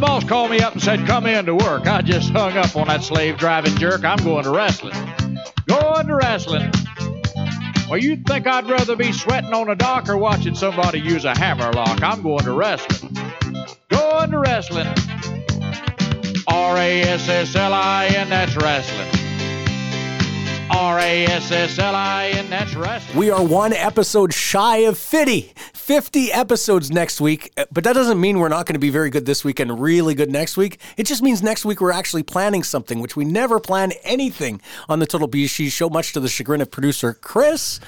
boss called me up and said, come in to work. I just hung up on that slave driving jerk. I'm going to wrestling. Going to wrestling. Well, you'd think I'd rather be sweating on a dock or watching somebody use a hammer lock. I'm going to wrestling. Going to wrestling. R A S S L I N, that's wrestling. R A S S L I N, that's wrestling. We are one episode shy of 50. 50 episodes next week, uh, but that doesn't mean we're not going to be very good this week and really good next week. It just means next week we're actually planning something, which we never plan anything on the Total BeezSheez show, much to the chagrin of producer Chris.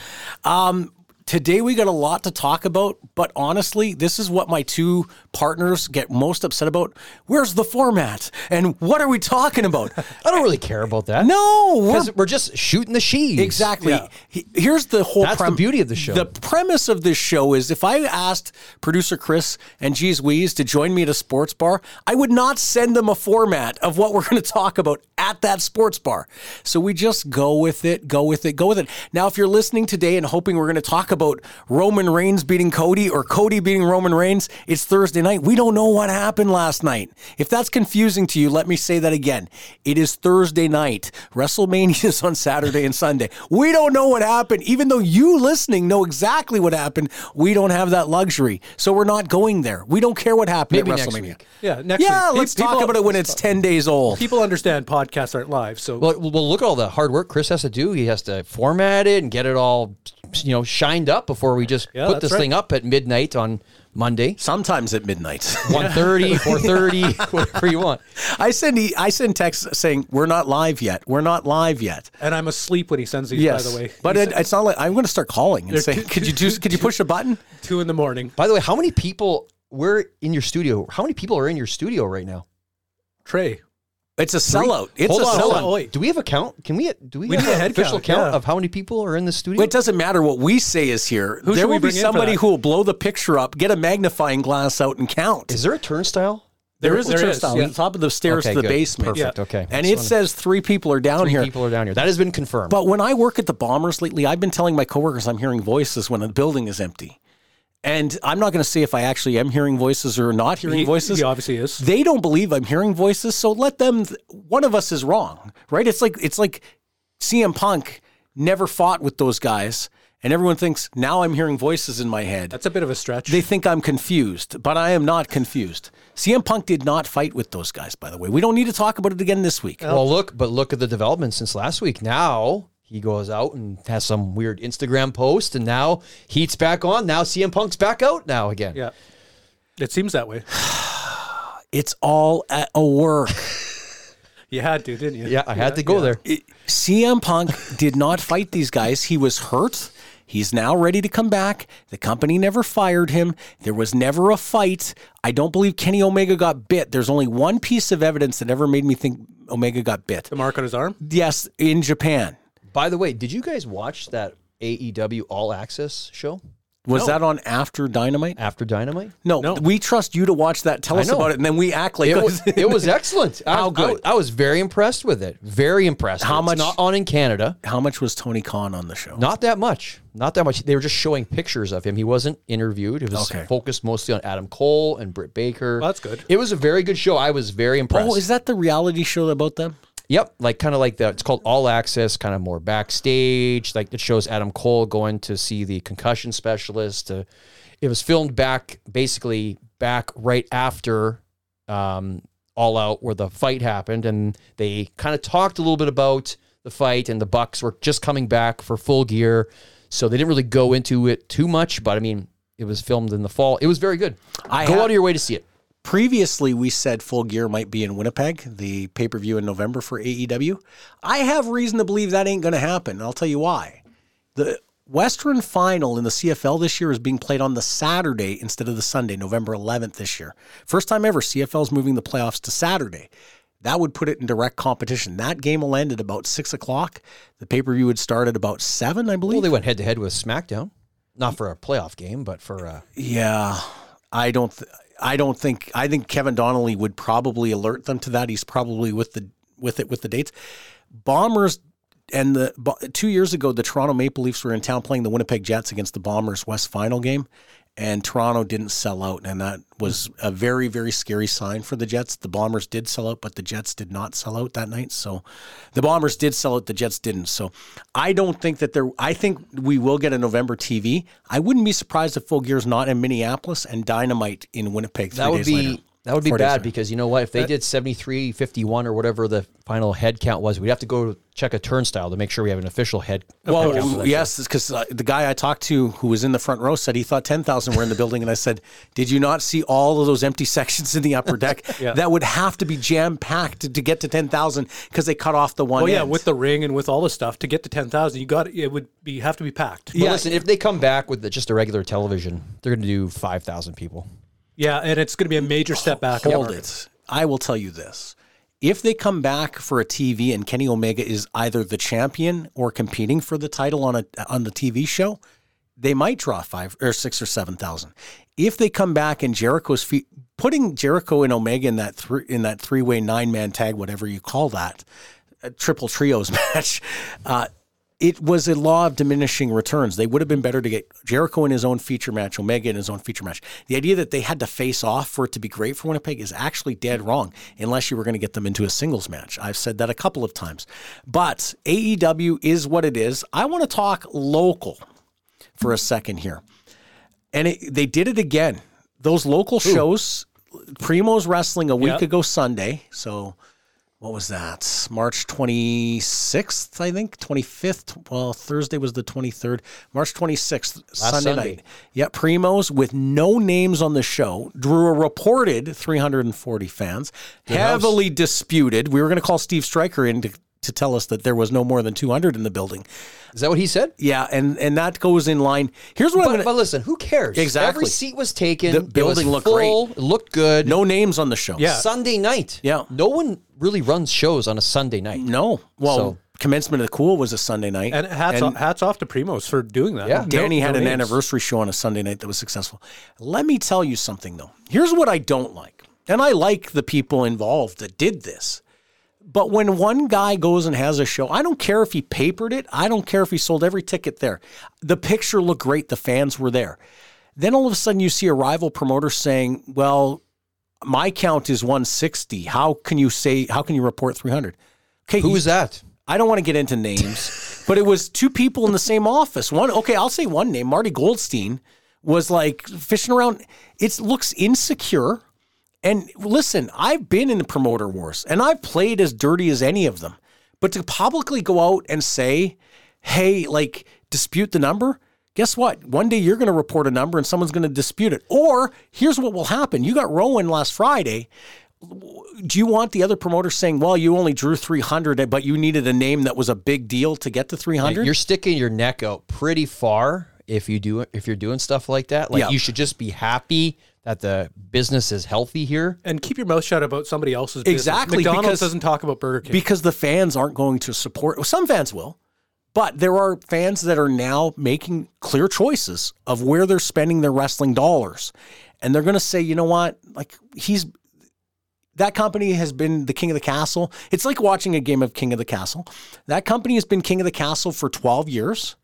Um, today we got a lot to talk about, but honestly, this is what my two partners get most upset about. Where's the format? And what are we talking about? I don't really care about that. No, we're we're just shooting the sheaves. Exactly. Yeah. Here's the whole. That's the beauty of the show. The premise of this show is if I asked producer Chris and JeezWeez to join me at a sports bar, I would not send them a format of what we're going to talk about at that sports bar. So we just go with it, go with it, go with it. Now, if you're listening today and hoping we're going to talk about Roman Reigns beating Cody or Cody beating Roman Reigns, it's Thursday night. We don't know what happened last night. If that's confusing to you, let me say that again. It is Thursday night. WrestleMania is on Saturday and Sunday. We don't know what happened, even though you listening know exactly what happened. We don't have that luxury, so we're not going there. We don't care what happened Maybe at next WrestleMania. week. Yeah, next Yeah, week. let's Pe- talk about it when it's ten days old. People understand podcasts aren't live, so Well, well, look at all the hard work Chris has to do. He has to format it and get it all, you know, shined up before we just Yeah, put this right. thing up at midnight on Monday. Sometimes at midnight. 1.30, 4.30, whatever you want. I send he, I send texts saying we're not live yet. We're not live yet. and I'm asleep when he sends these. Yes, by the way, but it, said it's not like I'm going to start calling and saying, "Could you do? Could you push a button?" two in the morning. By the way, how many people were in your studio? How many people are in your studio right now? Trey, It's a sellout. It's hold a on, sellout. hold on. Wait. Do we have a count? Can we? Do we, We have need a an head official count, count yeah. of how many people are in the studio? Well, it doesn't matter what we say is here. Who there will be bring in for somebody who will blow the picture up, get a magnifying glass out, and count. Is there a turnstile? There is- There there is. is, On yeah. the top of the stairs Okay, to the good. basement. Perfect. Yeah. Okay. And Just it wanna- says three people are down three here. people are down here. That has been confirmed. But when I work at the Bombers lately, I've been telling my coworkers I'm hearing voices when the building is empty. And I'm not going to say if I actually am hearing voices or not hearing He, voices. he obviously is. They don't believe I'm hearing voices, so let them. One of us is wrong, right? It's like it's like CM Punk never fought with those guys, and everyone thinks now I'm hearing voices in my head. That's a bit of a stretch. They think I'm confused, but I am not confused. CM Punk did not fight with those guys, by the way. We don't need to talk about it again this week. Well, look, but look at the development since last week. Now he goes out and has some weird Instagram post, and now Heat's back on. Now CM Punk's back out now again. yeah, it seems that way. It's all at a work. You had to, didn't you? Yeah, I had to go there. CM Punk did not fight these guys. He was hurt. He's now ready to come back. The company never fired him. There was never a fight. I don't believe Kenny Omega got bit. There's only one piece of evidence that ever made me think Omega got bit. The mark on his arm. Yes, in Japan. By the way, did you guys watch that AEW All Access show Was that on after Dynamite? after Dynamite? No, No. we trust you to watch that. Tell I us know. about it, and then we act like It was, it was excellent. I- How I, good? I, was very impressed with it. Very impressed. How It's much- not on in Canada? How much was Tony Khan on the show? Not that much. Not that much. They were just showing pictures of him. He wasn't interviewed. It was Okay. focused mostly on Adam Cole and Britt Baker. Well, that's good. It was a very good show. I was very oh, impressed. Oh, is that the reality show about them? Yep, like kind of like the it's called All Access, kind of more backstage. Like it shows Adam Cole going to see the concussion specialist. Uh, it was filmed back, basically back right after um, All Out, where the fight happened, and they kind of talked a little bit about the fight. And the Bucks were just coming back for full gear, so they didn't really go into it too much. But I mean, it was filmed in the fall. It was very good. I go ha- out of your way to see it. Previously, we said Full Gear might be in Winnipeg, the pay per view in November for AEW. I have reason to believe that ain't going to happen. and I'll tell you why. The Western final in the CFL this year is being played on the Saturday instead of the Sunday, November 11th this year. First time ever, CFL is moving the playoffs to Saturday. That would put it in direct competition. That game will end at about six o'clock. The pay per view would start at about seven, I believe. Well, they went head to head with SmackDown, not for a playoff game, but for uh, Yeah, I don't. Th- I don't think. I think Kevin Donnelly would probably alert them to that. He's probably with the with it with the dates. Bombers and the two years ago, the Toronto Maple Leafs were in town playing the Winnipeg Jets against the Bombers West Final game, and Toronto didn't sell out, and that was a very very scary sign for the Jets. The Bombers did sell out, but the Jets did not sell out that night. So the Bombers did sell out, the Jets didn't. So I don't think that there. I think we will get a November TV. I wouldn't be surprised if Full Gear's not in Minneapolis and Dynamite in Winnipeg. Three That would days be later. That would be Four days bad later. because you know what? If they did 73, 51 or whatever the final head count was, we'd have to go check a turnstile to make sure we have an official head. head count Well, that yes, because uh, the guy I talked to who was in the front row said he thought 10,000 were in the building. And I said, Did you not see all of those empty sections in the upper deck? That would have to be jam packed to, to get to 10,000 because they cut off the one. Well, yeah, end. with the ring and with all the stuff to get to ten thousand, you got it would be have to be packed. But listen, if they come back with the, just a regular television, they're going to do 5,000 people. Yeah, and it's going to be a major step back. Hold it. I will tell you this. If they come back for a TV and Kenny Omega is either the champion or competing for the title on a on the TV show, they might draw five or six or seven thousand. If they come back and Jericho's feet, putting Jericho and Omega in that three in that three way nine man tag, whatever you call that, a triple trios match, uh, it was a law of diminishing returns. They would have been better to get Jericho in his own feature match, Omega in his own feature match. The idea that they had to face off for it to be great for Winnipeg is actually dead wrong, unless you were going to get them into a singles match. I've said that a couple of times. But AEW is what it is. I want to talk local for a second here. And it, they did it again. Those local shows, Primo's wrestling a week Yep. ago Sunday. So what was that? March 26th, I think, 25th. Well, Thursday was the 23rd. March 26th, Sunday, Sunday. night. Yeah, Primos with no names on the show drew a reported 340 fans, heavily disputed. We were going to call Steve Stryker in to, to tell us that there was no more than 200 in the building. Is that what he said? Yeah, and and that goes in line. Here's what I'm But, going to but listen, who cares? Exactly. Every seat was taken. The It was building looked full, It looked good. no names on the show. Yeah. Sunday night. Yeah. No one really runs shows on a Sunday night. No. Well, So- commencement of the cool was a Sunday night. And hats off, hats off to Primos for doing that. Yeah. Danny no had an names. anniversary show on a Sunday night that was successful. Let me tell you something though. Here's what I don't like. And I like the people involved that did this. But when one guy goes and has a show, I don't care if he papered it. I don't care if he sold every ticket there. The picture looked great. The fans were there. Then all of a sudden you see a rival promoter saying, well, my count is 160. How can you say, how can you report 300? Okay. who is that? I don't want to get into names, but it was two people in the same office. One, okay, I'll say one name. Marty Goldstein was like fishing around. It looks insecure. And listen, I've been in the promoter wars and I've played as dirty as any of them. But to publicly go out and say, hey, like dispute the number, guess what? One day you're going to report a number and someone's going to dispute it. Or here's what will happen. You got Rowan last Friday do you want the other promoter saying, "Well, you only drew 300, but you needed a name that was a big deal to get to 300"? You're sticking your neck out pretty far if you do if you're doing stuff like that. Like Yeah. you should just be happy that the business is healthy here. And keep your mouth shut about somebody else's business. Exactly, McDonald's because- doesn't talk about Burger King. because the fans aren't going to support. well, Some fans will, but there are fans that are now making clear choices of where they're spending their wrestling dollars, and they're going to say, you know what, like he's. That company has been the king of the castle. It's like watching a game of King of the Castle. That company has been king of the castle for 12 years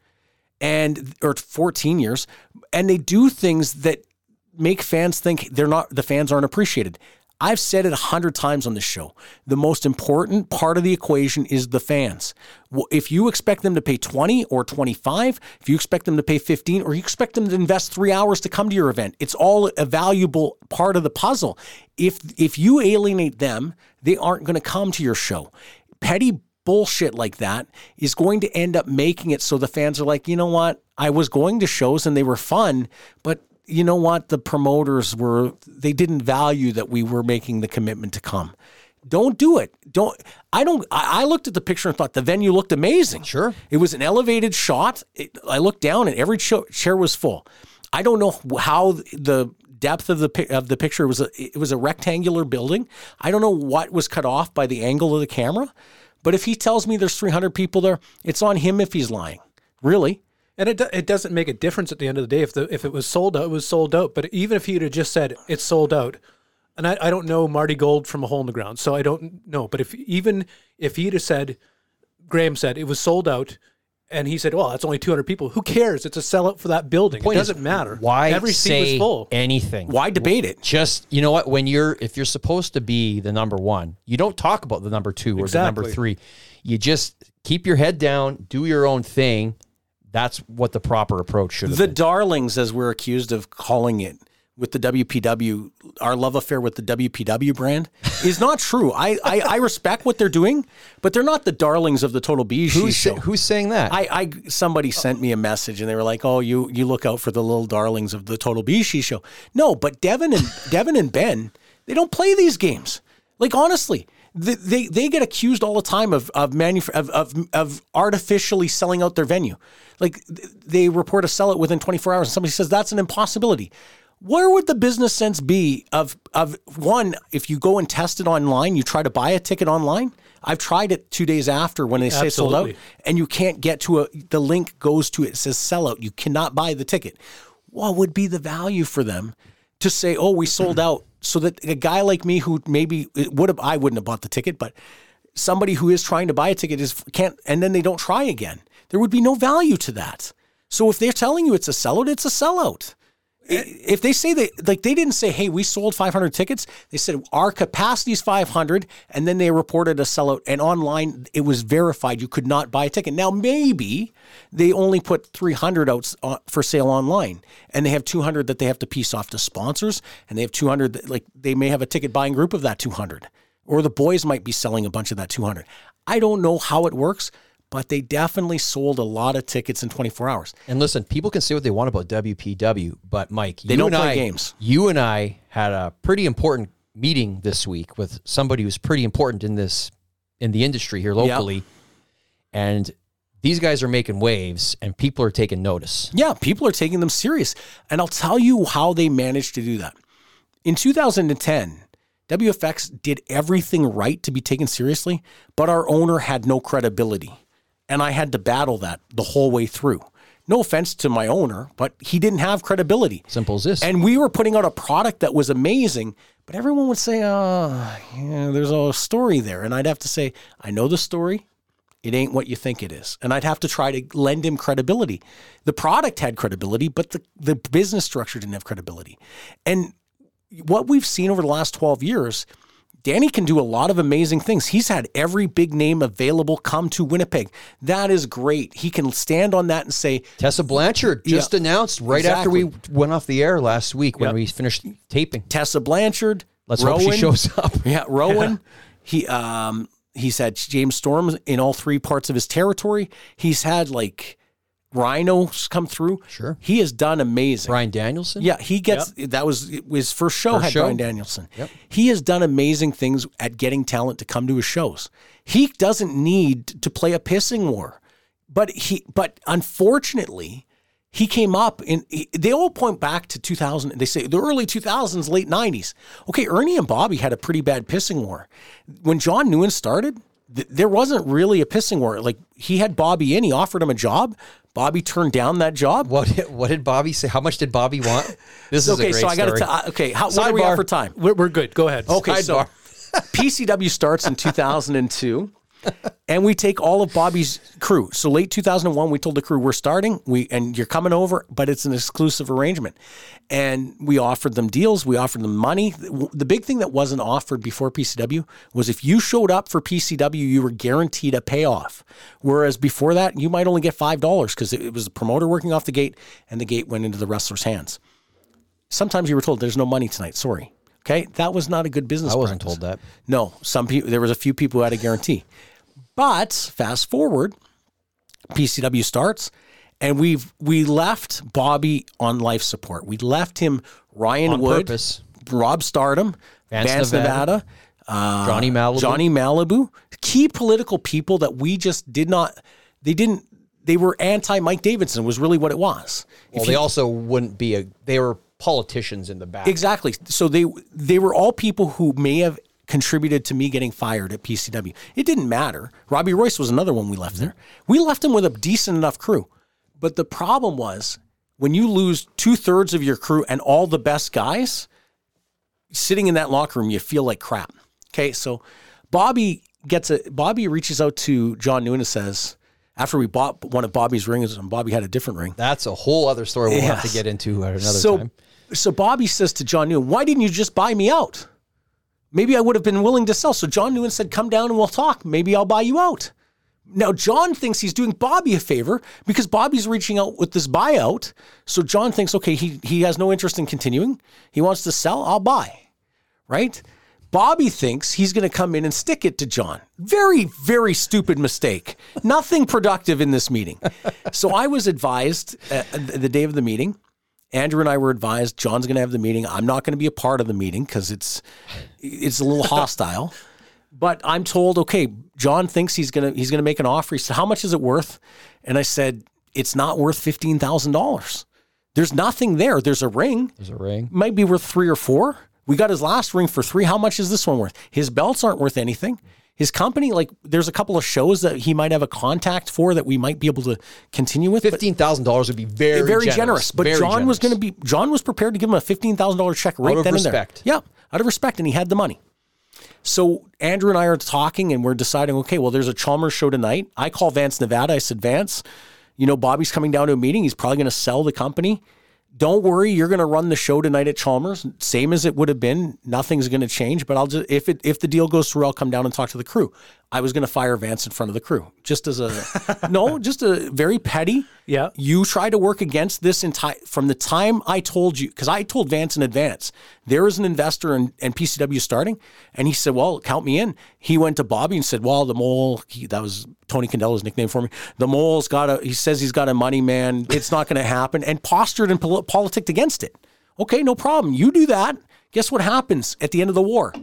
and or 14 years and they do things that make fans think they're not the fans aren't appreciated. I've said it a hundred times on this show. The most important part of the equation is the fans. If you expect them to pay 20 or 25 if you expect them to pay 15 or you expect them to invest three hours to come to your event it's all a valuable part of the puzzle. If if you alienate them they aren't going to come to your show. Petty bullshit like that is going to end up making it so the fans are like, you know what? I was going to shows and they were fun, but you know what? The promoters were, they didn't value that we were making the commitment to come. Don't do it. Don't, I don't, I, I looked at the picture and thought the venue looked amazing. Sure. It was an elevated shot. It, I looked down and every cho- chair was full. I don't know how the depth of the of the picture was. A, it was a rectangular building. I don't know what was cut off by the angle of the camera, but if he tells me there's 300 people there, it's on him if he's lying. Really? And it, do- it doesn't make a difference at the end of the day. If the if it was sold out, it was sold out. But even if he'd have just said it's sold out, and I, I don't know Marty Gold from a hole in the ground, so I don't know. But if even if he'd have said, Graham said it was sold out, And he said, "Well, that's only 200 people. Who cares? It's a sellout for that building. Point it is, doesn't matter. Why Every seat say was full. anything? Why debate it? Just you know what? When you're if you're supposed to be the number one, you don't talk about the number two or the number three. You just keep your head down, do your own thing. That's what the proper approach should have The been. darlings, as we're accused of calling it with the WPW, our love affair with the WPW brand is not true. I, I, I respect what they're doing, but they're not the darlings of the Total BeezSheez show. who's saying that? I, I somebody sent me a message and they were like, "Oh, you you look out for the little darlings of the Total BeezSheez show." No, but Devin and Devin and Ben, they don't play these games. Like honestly, they they, they get accused all the time of of, manuf- of of of artificially selling out their venue. Like they report a sellout within 24 hours, and somebody says that's an impossibility. Where would the business sense be of of one if you go and test it online, you try to buy a ticket online? I've tried it two days after when they say sold out and you can't get to a the link goes to it, it says sellout. You cannot buy the ticket. What would be the value for them to say, "Oh, we sold out," so that a guy like me who maybe would have I wouldn't have bought the ticket, but somebody who is trying to buy a ticket is can't, and then they don't try again. There would be no value to that. So if they're telling you it's a sellout, it's a sellout. If they say they like they didn't say, "Hey, we sold 500 tickets," they said our capacity is 500, and then they reported a sellout. And online, it was verified you could not buy a ticket. Now maybe they only put 300 out uh, for sale online, and they have 200 that they have to piece off to sponsors, and they have 200 that, like they may have a ticket buying group of that 200, or the boys might be selling a bunch of that 200. I don't know how it works, but they definitely sold a lot of tickets in 24 hours. And listen, people can say what they want about WPW, but Mike, They you don't play I, games. You and I had a pretty important meeting this week with somebody who's pretty important in this in the industry here locally, and these guys are making waves, and people are taking notice. Yeah, people are taking them serious. And I'll tell you how they managed to do that. In 2010, WFX did everything right to be taken seriously, but our owner had no credibility. And I had to battle that the whole way through. No offense to my owner, but he didn't have credibility. Simple as this. And we were putting out a product that was amazing, but everyone would say, oh, yeah, there's a story there. And I'd have to say, I know the story. It ain't what you think it is. And I'd have to try to lend him credibility. The product had credibility, but the, the business structure didn't have credibility. And what we've seen over the last 12 years, Danny can do a lot of amazing things. He's had every big name available come to Winnipeg. That is great. He can stand on that and say, Tessa Blanchard just announced right after we went off the air last week when Yep. we finished taping. Tessa Blanchard. Let's hope Rowan, she shows up. Yeah, Rowan. He um he's had James Storm in all three parts of his territory. He's had like rhinos come through. Sure. He has done amazing. Bryan Danielson. Yeah, he gets that was his first show First had show. Bryan Danielson. He has done amazing things at getting talent to come to his shows. He doesn't need to play a pissing war. But he but unfortunately he came up in they all point back to 2000 they say the early 2000s late 90s. Okay, Ernie and Bobby had a pretty bad pissing war. When John Newen started, th- there wasn't really a pissing war. Like he had Bobby in, he offered him a job. Bobby turned down that job. What did, what did Bobby say? How much did Bobby want? This is Okay, a great so I got to to okay. How, what are we Sidebar. at for time? We're, we're good. Go ahead. Okay, so PCW starts in 2002, and we take all of Bobby's crew. So late 2001, we told the crew we're starting. We and you're coming over, but it's an exclusive arrangement. And we offered them deals. We offered them money. The big thing that wasn't offered before PCW was if you showed up for PCW, you were guaranteed a payoff. Whereas before that, you might only get five dollars because it was a promoter working off the gate, and the gate went into the wrestler's hands. Sometimes you were told there's no money tonight. Sorry. Okay, that was not a good business. I wasn't practice. told that. No, some people. There was a few people who had a guarantee, but fast forward, PCW starts, and we've we left Bobby on life support. We left him Ryan On Wood, purpose. Rob Stardom, Vance Vance, Nevada, Nevada, uh, Johnny Malibu. Johnny Malibu, key political people that we just did not. They didn't. They were anti Mike Davidson. Was really what it was. Well, If they you- also wouldn't be a. They were politicians in the back. Exactly. So they they were all people who may have contributed to me getting fired at PCW. It didn't matter. Robbie Royce was another one we left there. We left him with a decent enough crew. But the problem was when you lose two thirds of your crew and all the best guys, sitting in that locker room, you feel like crap. Okay, so Bobby gets a Bobby reaches out to John Noon and says, after we bought one of Bobby's rings, and Bobby had a different ring. That's a whole other story we'll have to get into at another so, time. so Bobby says to John Newman, "Why didn't you just buy me out? Maybe I would have been willing to sell." So John Newman said, "Come down and we'll talk. Maybe I'll buy you out." Now John thinks he's doing Bobby a favor because Bobby's reaching out with this buyout. So John thinks, okay, he he has no interest in continuing. He wants to sell. I'll buy, right? Bobby thinks he's going to come in and stick it to John. Very, very stupid mistake. Nothing productive in this meeting. So I was advised uh, the day of the meeting. Andrew and I were advised John's going to have the meeting. I'm not going to be a part of the meeting because it's it's a little hostile. But I'm told, okay, John thinks he's gonna he's gonna make an offer. He said, "How much is it worth?" And I said, "It's not worth fifteen thousand dollars. There's nothing there. There's a ring There's a ring. might be worth three or four. We got his last ring for three. How much is this one worth? His belts aren't worth anything. His company, like, there's a couple of shows that he might have a contact for that we might be able to continue with. Fifteen thousand dollars would be very, very generous. But Very John was going to be John was prepared to give him a fifteen thousand dollars check right then respect. and there. Out of respect. Yeah, out of respect, and he had the money. So Andrew and I are talking, and we're deciding. Okay, well, there's a Chalmers show tonight. I call Vance Nevada. I said, Vance, you know Bobby's coming down to a meeting. He's probably going to sell the company. Don't worry, you're going to run the show tonight at Chalmers, same as it would have been. Nothing's going to change. But I'll just if it if the deal goes through, I'll come down and talk to the crew. I was going to fire Vance in front of the crew, just as a no, just a very petty. Yeah. You try to work against this entire from the time I told you, because I told Vance in advance, there is an investor in, and PCW starting. And he said, Well, count me in. He went to Bobby and said, Well, the mole, he, that was Tony Candella's nickname for me. The mole's got a, he says he's got a money man. It's not going to happen. And postured and pol- politicked against it. Okay, no problem. You do that. Guess what happens at the end of the war?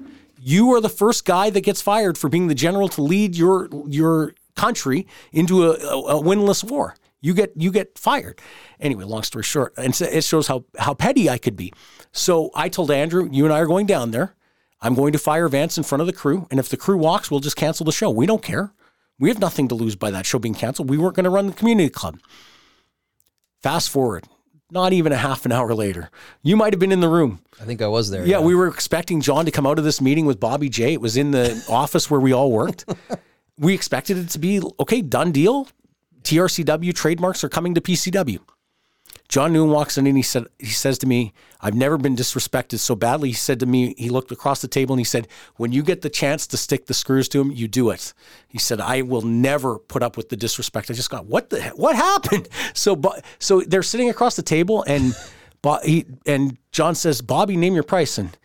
You are the first guy that gets fired for being the general to lead your your country into a, a, a winless war. You get you get fired. Anyway, long story short, and so it shows how how petty I could be. So I told Andrew, you and I are going down there. I'm going to fire Vance in front of the crew, and if the crew walks, we'll just cancel the show. We don't care. We have nothing to lose by that show being canceled. We weren't going to run the community club. Fast forward, not even a half an hour later, you might have been in the room. I think I was there. Yeah, we were expecting John to come out of this meeting with Bobby J. It was in the office where we all worked. we expected it to be okay, done deal. TRCW trademarks are coming to PCW. John Newman walks in and he said he says to me, I've never been disrespected so badly. He said to me, he looked across the table and he said, When you get the chance to stick the screws to him, you do it. He said, I will never put up with the disrespect. I just got what the what happened? So Bo- so they're sitting across the table and he, and John says, Bobby, name your price. And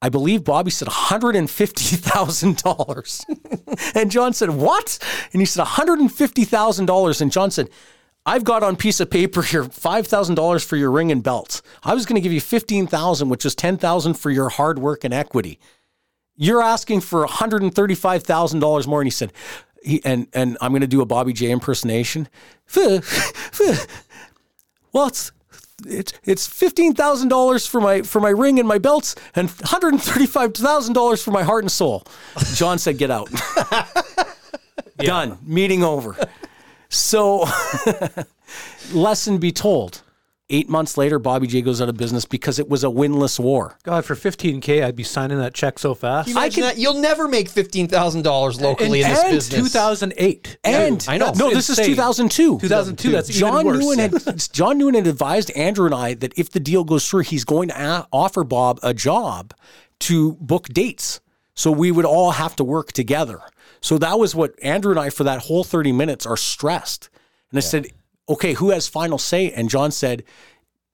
I believe Bobby said $150,000. and John said, What? And he said, $150,000. And John said, I've got on piece of paper here $5,000 for your ring and belt. I was going to give you 15000 which is 10000 for your hard work and equity. You're asking for $135,000 more. And he said, he, and, and I'm going to do a Bobby J impersonation. Well, it's it's it's fifteen thousand dollars for my for my ring and my belts, and one hundred and thirty five thousand dollars for my heart and soul. John said, "Get out." Done. Meeting over. So, lesson be told. Eight months later, Bobby J goes out of business because it was a winless war. God, for 15K, I'd be signing that check so fast. I can, that? You'll never make fifteen thousand dollars locally in, this and business. 2008. And I know. No, That's this is insane. 2002. 2002, that's even John worse. Newman had John Newman had advised Andrew and I that if the deal goes through, he's going to a- offer Bob a job to book dates. So we would all have to work together. So that was what Andrew and I for that whole 30 minutes are stressed. And I said, "Okay, who has final say?" And John said,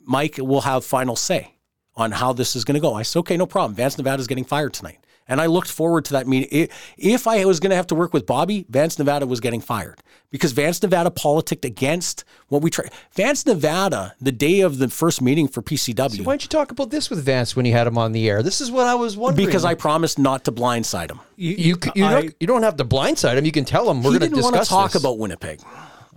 "Mike will have final say on how this is going to go." I said, "Okay, no problem. Vance Nevada is getting fired tonight." And I looked forward to that meeting. If I was going to have to work with Bobby, Vance Nevada was getting fired because Vance Nevada politicked against what we tried. Vance Nevada, the day of the first meeting for PCW, Why don't you talk about this with Vance when you had him on the air? This is what I was wondering. because I promised not to blindside him. you you, you, I- don't, you don't have to blindside him. You can tell him we're going to discuss. He didn't want to talk this. about Winnipeg.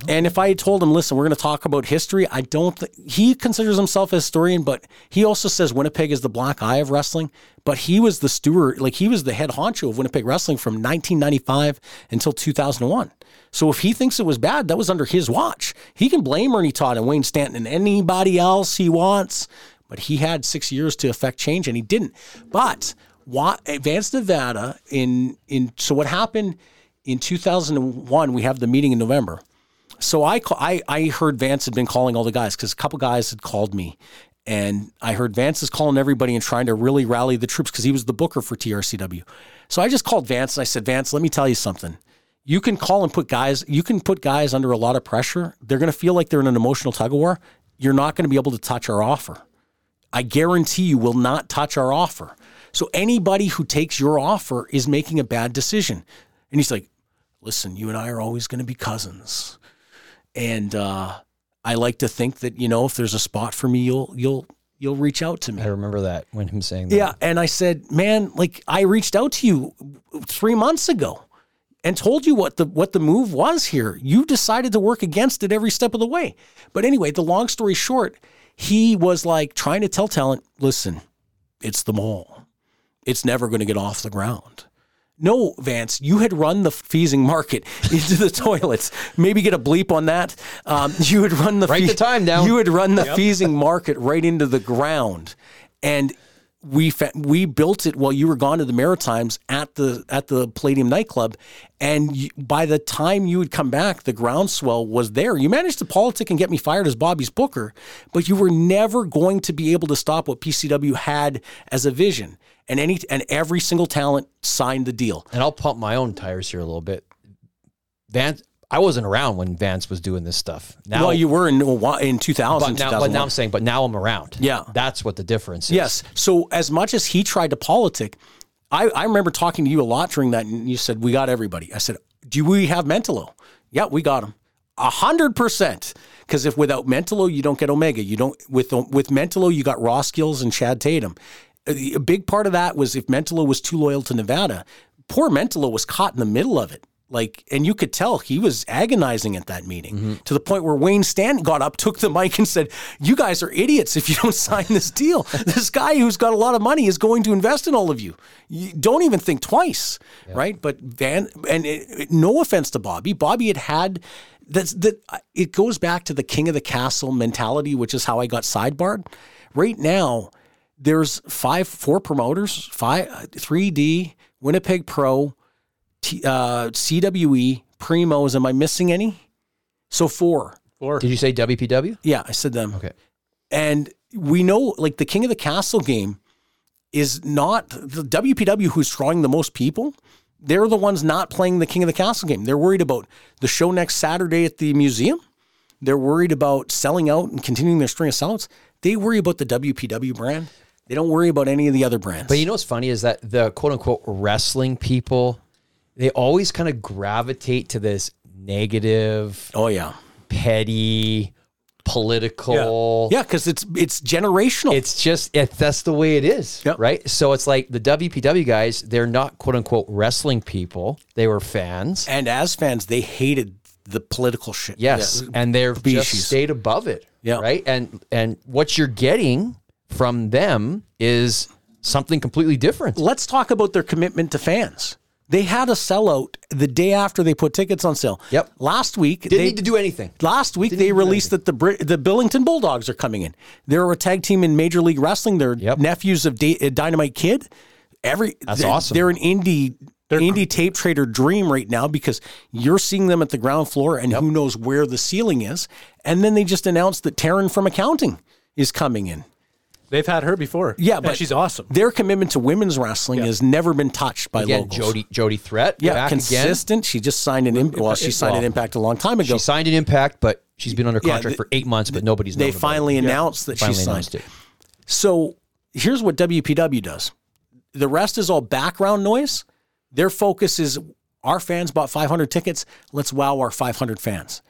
And if I had told him, listen, we're going to talk about history, I don't think he considers himself a historian, but he also says Winnipeg is the black eye of wrestling. But he was the steward, like he was the head honcho of Winnipeg wrestling from 1995 until 2001. So if he thinks it was bad, that was under his watch. He can blame Ernie Todd and Wayne Stanton and anybody else he wants, but he had six years to affect change and he didn't. But why, Advanced Nevada in in so what happened in 2001? We have the meeting in November. So I, I I heard Vance had been calling all the guys because a couple guys had called me, and I heard Vance is calling everybody and trying to really rally the troops because he was the booker for TRCW. So I just called Vance and I said, Vance, let me tell you something. You can call and put guys. You can put guys under a lot of pressure. They're going to feel like they're in an emotional tug of war. You're not going to be able to touch our offer. I guarantee you will not touch our offer. So anybody who takes your offer is making a bad decision. And he's like, listen, you and I are always going to be cousins. And uh, I like to think that, you know, if there's a spot for me, you'll, you'll, you'll reach out to me. I remember that when him saying that. Yeah. And I said, man, like I reached out to you three months ago and told you what the what the move was here. You decided to work against it every step of the way. But anyway, the long story short, he was like trying to tell talent, listen, it's the mall. It's never going to get off the ground. No, Vance, you had run the feasing market into the toilets. Maybe get a bleep on that. Um, you had run the Write the time down. You had run the feasing market right into the ground, and we fa- we built it while you were gone to the Maritimes at the at the Palladium nightclub, and you, by the time you would come back, the groundswell was there. You managed to politic and get me fired as Bobby's booker, but you were never going to be able to stop what PCW had as a vision. And any and every single talent signed the deal. And I'll pump my own tires here a little bit. Vance, I wasn't around when Vance was doing this stuff. Now, well, you were in in 2000, but now, but now I'm saying, but now I'm around. Yeah. that's what the difference is. Yes. So as much as he tried to politic, I, I remember talking to you a lot during that, and you said we got everybody. I said, do we have Mentolo? Yeah, we got him. A hundred percent. Because if without Mentolo, you don't get Omega. You don't with with Mentolo, you got Ross Gills and Chad Tatum. A big part of that was if Mentolo was too loyal to Nevada. Poor Mentolo was caught in the middle of it. Like, and you could tell he was agonizing at that meeting mm-hmm. to the point where Wayne Stanton got up, took the mic, and said, "You guys are idiots if you don't sign this deal. This guy who's got a lot of money is going to invest in all of you. You don't even think twice, right?" But Van, and it, it- no offense to Bobby, Bobby had had that's that. It goes back to the king of the castle mentality, which is how I got sidebarred. Right now, there's five, four promoters, five, 3D, Winnipeg Pro, T, uh, CWE, Primos. Am I missing any? So four. Four. Did you say WPW? Yeah, I said them. Okay. And we know, like the King of the Castle game is not the WPW who's drawing the most people. They're the ones not playing the King of the Castle game. They're worried about the show next Saturday at the museum. They're worried about selling out and continuing their string of sellouts. They worry about the WPW brand. They don't worry about any of the other brands. But you know what's funny is that the quote unquote wrestling people, they always kind of gravitate to this negative, oh yeah, petty, political. yeah, because it's it's generational. It's just it, that's the way it is, Yep. right? So it's like the WPW guys, they're not quote unquote wrestling people. They were fans. and as fans, they hated the political shit. Yes, Yeah. and they're Species. just stayed above it. Yeah. Right. And and what you're getting from them is something completely different. let's talk about their commitment to fans. They had a sellout the day after they put tickets on sale. Yep. Last week, Didn't they, need to do anything. Last week they released that the Brit- the Billington Bulldogs are coming in. They're a tag team in Major League Wrestling. They're Yep. nephews of Da- uh, Dynamite Kid. Every That's they're, awesome. They're an indie they're, indie tape trader dream right now because you're seeing them at the ground floor and who knows where the ceiling is. And then they just announced that Taryn from accounting is coming in. They've had her before. Yeah, And but she's awesome. Their commitment to women's wrestling has never been touched by Again, locals. Jody Jody Threat. yeah, back again. consistent. She just signed an imp- well, she signed an impact a long time ago. She signed an impact, but she's been under Yeah, contract the- for eight months, but nobody's they known about finally it. announced that she signed. it. So here's what WPW does. The rest is all background noise. Their focus is our fans bought 500 tickets. Let's wow our 500 fans.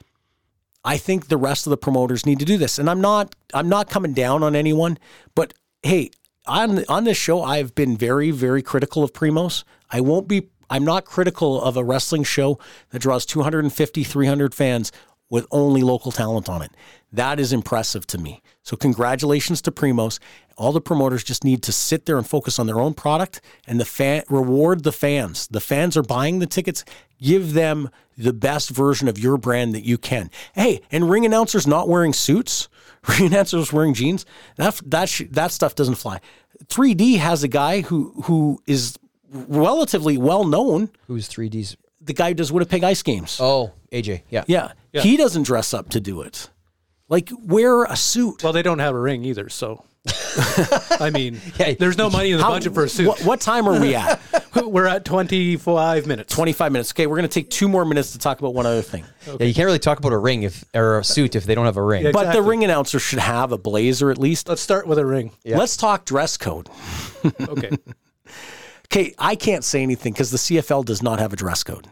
I think the rest of the promoters need to do this. And I'm not I'm not coming down on anyone, but hey, on on this show I've been very very critical of Primos. I won't be I'm not critical of a wrestling show that draws 250 300 fans with only local talent on it. That is impressive to me. So congratulations to Primos. All the promoters just need to sit there and focus on their own product and the fan reward the fans. The fans are buying the tickets. Give them the best version of your brand that you can. Hey, and ring announcers not wearing suits, ring announcers wearing jeans. That that sh- that stuff doesn't fly. 3D has a guy who who is relatively well known. Who's 3D's? The guy who does Winnipeg Ice Games. Oh, AJ. Yeah. Yeah. He doesn't dress up to do it. Like wear a suit. Well, they don't have a ring either, so. I mean, Yeah. there's no money in the How- budget for a suit. What, what time are we at? We're at 25 minutes. 25 minutes. Okay, we're going to take two more minutes to talk about one other thing. Yeah, you can't really talk about a ring if or a suit if they don't have a ring. Yeah. But the ring announcer should have a blazer at least. Let's start with a ring. Let's talk dress code. Okay. Okay, I can't say anything because the CFL does not have a dress code.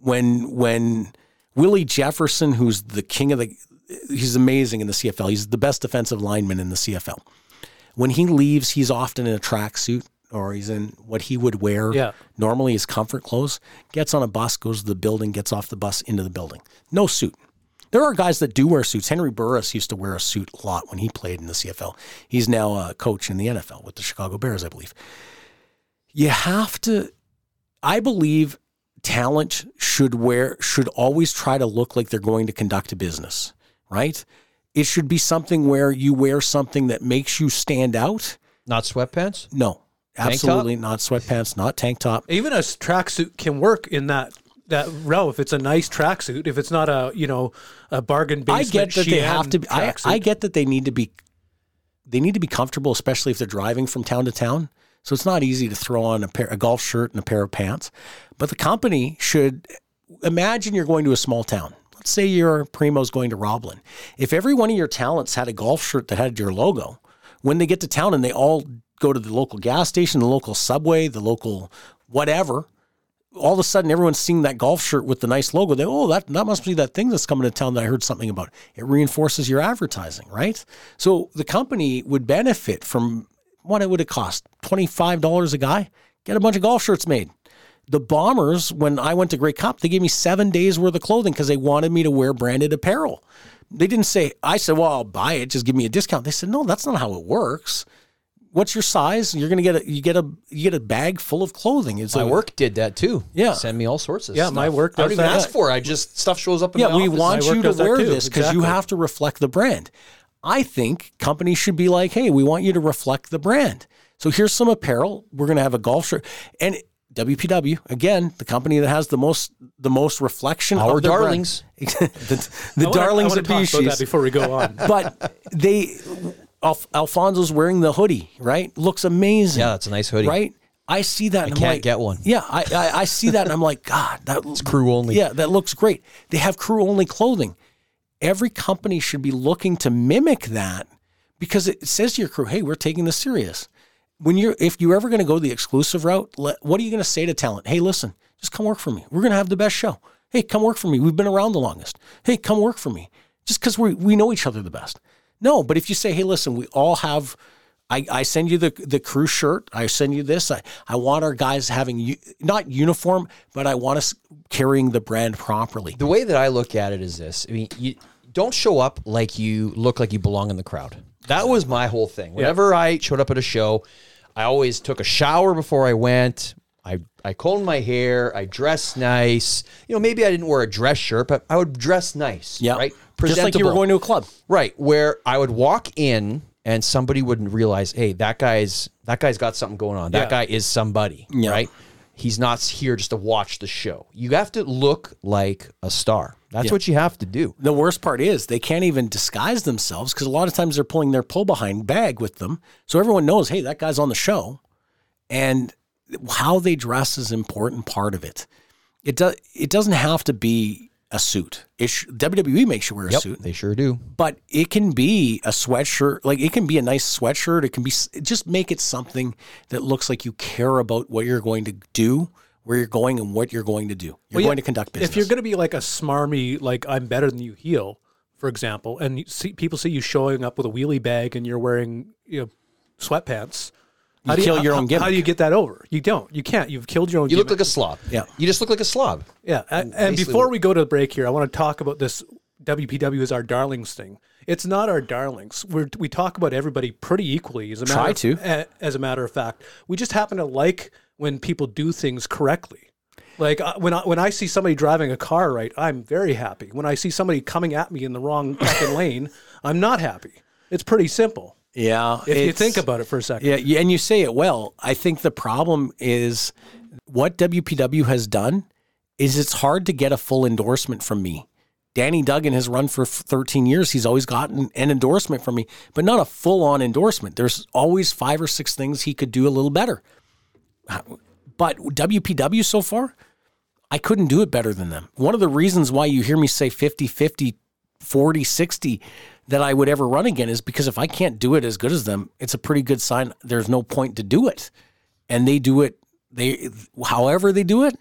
When when Willie Jefferson, who's the king of the, he's amazing in the CFL. He's the best defensive lineman in the CFL. When he leaves, he's often in a tracksuit or he's in what he would wear Yeah. normally his comfort clothes. Gets on a bus, goes to the building, gets off the bus into the building. No suit. There are guys that do wear suits. Henry Burris used to wear a suit a lot when he played in the CFL. He's now a coach in the NFL with the Chicago Bears, I believe you have to i believe talent should wear should always try to look like they're going to conduct a business right it should be something where you wear something that makes you stand out Not sweatpants. no Tank absolutely not sweatpants not tank top Even a tracksuit can work in that that row if it's a nice tracksuit. If it's not a you know a bargain i get that they have to be I. I get that they need to be they need to be comfortable especially if they're driving from town to town so it's not easy to throw on a pair a golf shirt and a pair of pants but the company should imagine you're going to a small town let's say you're primo's going to roblin if every one of your talents had a golf shirt that had your logo when they get to town and they all go to the local gas station the local subway the local whatever all of a sudden everyone's seeing that golf shirt with the nice logo. They oh that that must be that thing that's coming to town that I heard something about. It reinforces your advertising, right? So the company would benefit from what it would have cost twenty five dollars a guy. Get a bunch of golf shirts made. The Bombers, when I went to Grey Cup, they gave me seven days worth of clothing because they wanted me to wear branded apparel. They didn't say I said, "Well, I'll buy it. Just give me a discount." They said, "No, that's not how it works." What's your size? You're gonna get a you get a you get a bag full of clothing. It's My a, work did that too. Yeah. Send me all sorts of Yeah, stuff. my work I don't even that. ask for it. I just stuff shows up in Yeah, my we office. want My you to wear this because you have to reflect the brand. I think companies should be like, hey, we want you to reflect the brand. So here's some apparel. We're going to have a golf shirt and WPW again, the company that has the most the most reflection Our of their darlings. the the I wanna- darlings I wanna of talk about that before we go on. But they, Alf, Alfonso's wearing the hoodie, right? Looks amazing. Yeah, that's a nice hoodie. right? I see that. and I'm can't like, get one. Yeah, I, I I see that, and I'm like, God, that's crew only. Yeah, that looks great. They have crew only clothing. Every company should be looking to mimic that because it says to your crew, "Hey, we're taking this serious." When you're, if you're ever going to go the exclusive route, let, what are you going to say to talent? Hey, listen, just come work for me. We're going to have the best show. Hey, come work for me. We've been around the longest. Hey, come work for me. Just because we we know each other the best. No, but if you say, "Hey, listen, we all have." I, I send you the the crew shirt. I send you this. I, I want our guys having u- not uniform, but I want us carrying the brand properly. The way that I look at it is this: I mean, you don't show up like you look like you belong in the crowd. That was my whole thing. Whenever I showed up at a show, I always took a shower before I went. I I combed my hair. I dressed nice. You know, maybe I didn't wear a dress shirt, but I would dress nice. Yeah, right. just like you were going to a club. Right, where I would walk in and somebody wouldn't realize, hey, that guy's that guy's got something going on. That Yeah. guy is somebody, Yeah. right? He's not here just to watch the show. You have to look like a star. That's Yeah. what you have to do. The worst part is they can't even disguise themselves because a lot of times they're pulling their pull behind bag with them, so everyone knows, hey, that guy's on the show, and how they dress is an important part of it. It does. It doesn't have to be a suit. It sh- WWE makes you wear a Yep, suit. they sure do. but it can be a sweatshirt. Like it can be a nice sweatshirt. It can be just make it something that looks like you care about what you're going to do, where you're going, and what you're going to do. You're Well, yeah, going to conduct business. If you're going to be like a smarmy, like I'm better than you heel, for example, and you see people see you showing up with a wheelie bag and you're wearing you know sweatpants, how do kill your own gimmick. How do you get that over? You don't. You can't. You've killed your own. You look like a slob. Yeah. You just look like a slob. Yeah, and, and before we go to the break here, I want to talk about this WPW is our darlings thing. It's not our darlings. We're, we talk about everybody pretty equally. As a Try matter to. Of, as a matter of fact, we just happen to like when people do things correctly. Like uh, when I, when I see somebody driving a car right, I'm very happy. When I see somebody coming at me in the wrong fucking lane, I'm not happy. It's pretty simple yeah, if you think about it for a second. Yeah, and you say it well. I think the problem is what WPW has done is it's hard to get a full endorsement from me Danny Duggan has run for 13 years. He's always gotten an endorsement from me, but not a full on endorsement. There's always five or six things he could do a little better. But WPW so far, I couldn't do it better than them. One of the reasons why you hear me say 50 50, 40 60 that I would ever run again is because if I can't do it as good as them, it's a pretty good sign there's no point to do it. And they do it they however they do it,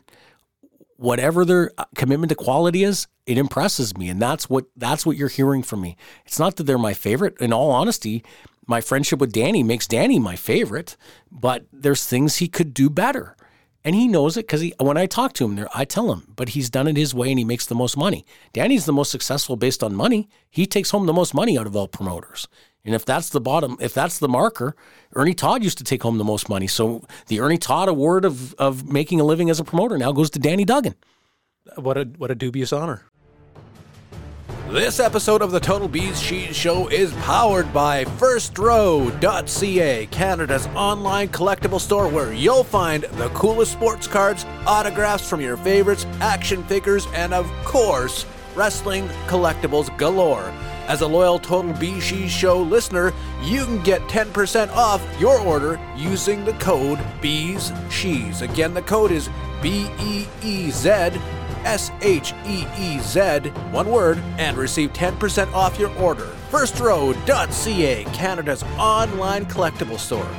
whatever their uh, commitment to quality is, it impresses me and that's what that's what you're hearing from me. It's not that they're my favorite. In all honesty, my friendship with Danny makes Danny my favorite, but there's things he could do better. And he knows it because he, when I talk to him there, I tell him, but he's done it his way and he makes the most money. Danny's the most successful based on money. He takes home the most money out of all promoters. And if that's the bottom, if that's the marker, Ernie Todd used to take home the most money. So the Ernie Todd award of, of making a living as a promoter now goes to Danny Duggan. What a what a dubious honor. This episode of the Total BeezSheez Show is powered by FirstRow.ca, Canada's online collectible store where you'll find the coolest sports cards, autographs from your favorites, action figures, and of course, wrestling collectibles galore. As a loyal Total BeezSheez Show listener, you can get 10% off your order using the code Bees Cheese. Again, the code is B E E Z S H E E Z, one word, and receive 10% off your order. FirstRow.ca, Canada's online collectible store.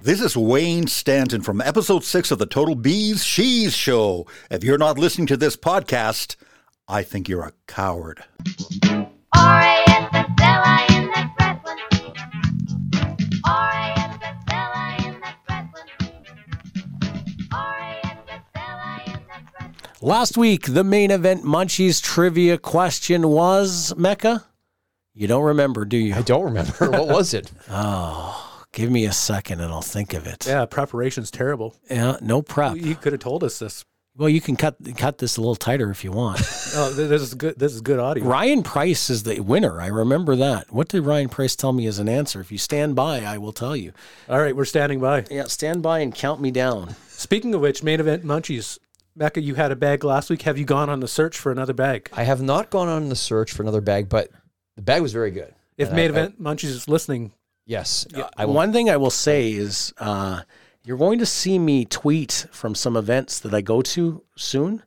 This is Wayne Stanton from episode six of the Total BeezSheez Show. If you're not listening to this podcast, I think you're a coward. Last week, the main event Munchies trivia question was Mecca. You don't remember, do you? I don't remember. What was it? Oh, give me a second and I'll think of it. Yeah, preparation's terrible. Yeah, no prep. You could have told us this. Well, you can cut cut this a little tighter if you want. Oh, this is good. This is good audio. Ryan Price is the winner. I remember that. What did Ryan Price tell me as an answer? If you stand by, I will tell you. All right, we're standing by. Yeah, stand by and count me down. Speaking of which, main event munchies. Mecca, you had a bag last week. Have you gone on the search for another bag? I have not gone on the search for another bag, but the bag was very good. If And main I- I- event munchies is listening, yes, I will. One thing I will say is uh, you're going to see me tweet from some events that I go to soon,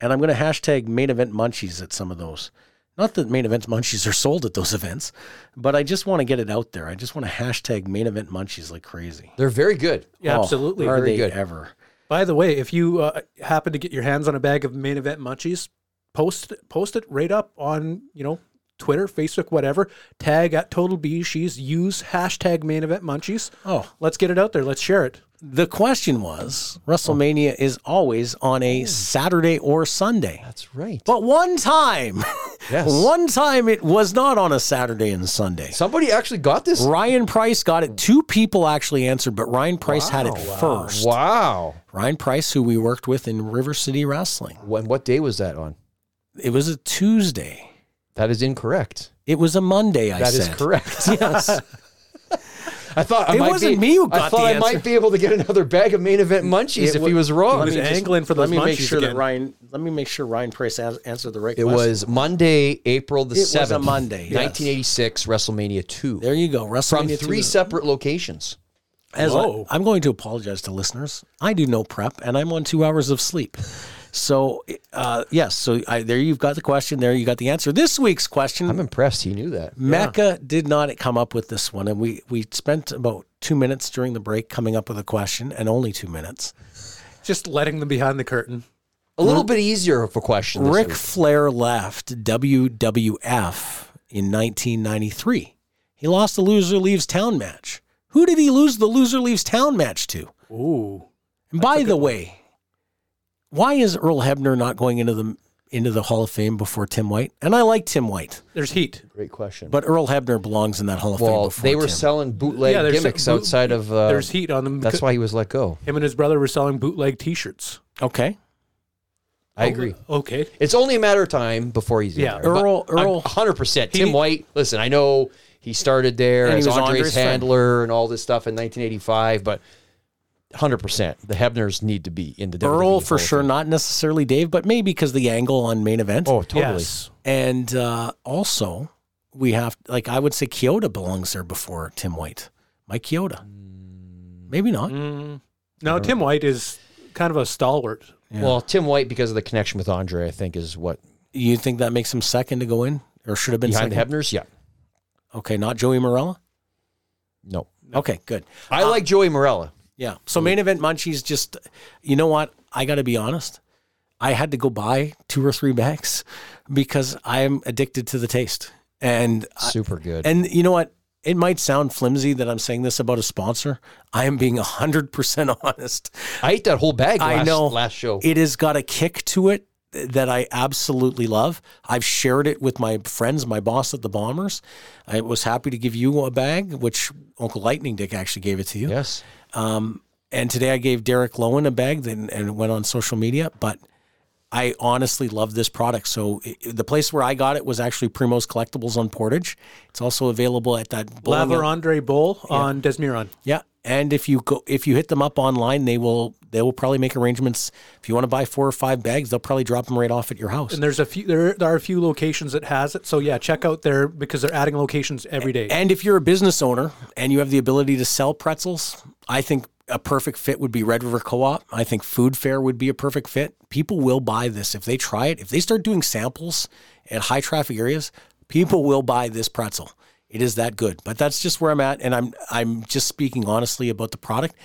and I'm going to hashtag main event munchies at some of those. Not that main event munchies are sold at those events, but I just want to get it out there. I just want to hashtag main event munchies like crazy. They're very good. yeah, Oh, absolutely. Are Very they good. ever? By the way, if you uh, happen to get your hands on a bag of main event munchies, post post it right up on you know Twitter, Facebook, whatever. Tag at Total BeezSheez use hashtag main event munchies. Oh. let's get it out there. Let's share it. The question was WrestleMania oh. is always on a hmm. Saturday or Sunday. That's right. But one time, Yes. one time it was not on a Saturday and Sunday. Somebody actually got this. Ryan Price got it. Two people actually answered, but Ryan Price had it first. Wow. Ryan Price, who we worked with in River City Wrestling. When what day was that on? It was a Tuesday. That is incorrect. It was a Monday, I That is said. correct. Yes. I thought I It might wasn't be, me who got I got thought the I answer. might be able to get another bag of main event munchies It if wa- he was wrong. He was me just- angling for those let me make sure again. that Ryan. Let me make sure Ryan Price has, answered the right It question. was Monday, April the It was a seventh, Monday, yes. 1986, WrestleMania two, There you go. WrestleMania from WrestleMania three two. separate locations. As Whoa. I, am going to apologize to listeners. I do no prep, and I'm on two hours of sleep. So, uh, yes. So I, there you've got the question. There you got the answer. This week's question. I'm impressed. He knew that. Mecca did not come up with this one, and we we spent about two minutes during the break coming up with a question, and only two minutes. Just letting them behind the curtain. A little bit easier of a question. Rick week. Flair left WWF in 1993. He lost the loser leaves town match. Who did he lose the loser leaves town match to? Ooh, And by the way, why is Earl Hebner not going into the into the Hall of Fame before Tim White? And I like Tim White, there's heat. Great question. but Earl Hebner belongs in that Hall of Fame well, before they were Tim. selling bootleg Yeah, gimmicks boot- outside of. Uh, there's heat on them. That's why he was let go. him and his brother were selling bootleg T-shirts. okay. I agree. Okay, It's only a matter of time before he's Yeah, in there. Earl- But Earl- 100%. He- Tim White, listen, I know he started there And he as was Andre's Andre's friend. handler and all this stuff in 1985, but hundred percent. The Hebners need to be in the Burl WWE for sure, Fame. not necessarily Dave, but maybe because the angle on main event. Oh, totally. Yes. And uh, also, we have like I would say Chioda belongs there before Tim White, Mike Chioda. Maybe not. Mm. No, Tim White is kind of a stalwart. Well, Tim White, because of the connection with Andre, I think is what You think that makes him second to go in, or should have been behind second? the Hebners. Yeah, Okay, not Joey Marella. no, Okay, good. I like Joey Marella. Yeah. So main event munchies just you know what? I gotta be honest. I had to go buy two or three bags because I am addicted to the taste. And Super good. and you know what? It might sound flimsy that I'm saying this about a sponsor. I am being 100% honest. I ate that whole bag. Last, I know. last show. It has got a kick to it that I absolutely love. I've shared it with my friends, my boss at the Bombers. I was happy to give you a bag, which Uncle Lightning Dick actually gave it to you. yes. Um, and today I gave Derek Lowen a bag and it went on social media. But I honestly love this product. So i the place where I got it was actually Primo's Collectibles on Portage. It's also available at that bowling Laver Andre Bowl on Des Meurons. yeah, and if you go if you hit them up online, they will they will probably make arrangements. If you want to buy four or five bags, they'll probably drop them right off at your house. And there's a few there, there are a few locations that has it. So yeah, check out there because they're adding locations every day. And if you're a business owner and you have the ability to sell pretzels, I think a perfect fit would be Red River Co-op. I think Food Fair would be a perfect fit. People will buy this if they try it. If they start doing samples at high traffic areas, people will buy this pretzel. It is that good. But that's just where I'm at, and I'm I'm just speaking honestly about the product.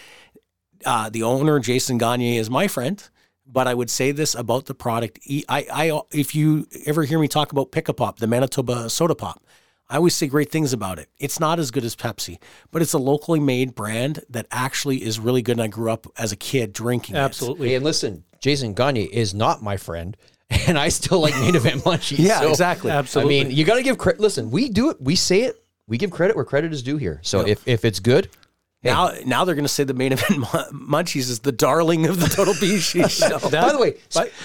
Uh, the owner, Jason Gagne, is my friend. But I would say this about the product. I, I, if you ever hear me talk about Pick a Pop, the Manitoba soda pop, I always say great things about it. It's not as good as Pepsi, but it's a locally made brand that actually is really good. And I grew up as a kid drinking it. Absolutely. Hey, and listen, Jason Gagne is not my friend, and I still like native event munchies. Yeah, so, exactly. Absolutely. I mean, you got to give credit. Listen, we do it. We say it. We give credit where credit is due here. So if, if it's good, Now, now they're going to say the main event Munchies is the darling of the Total Sheet show. by the way,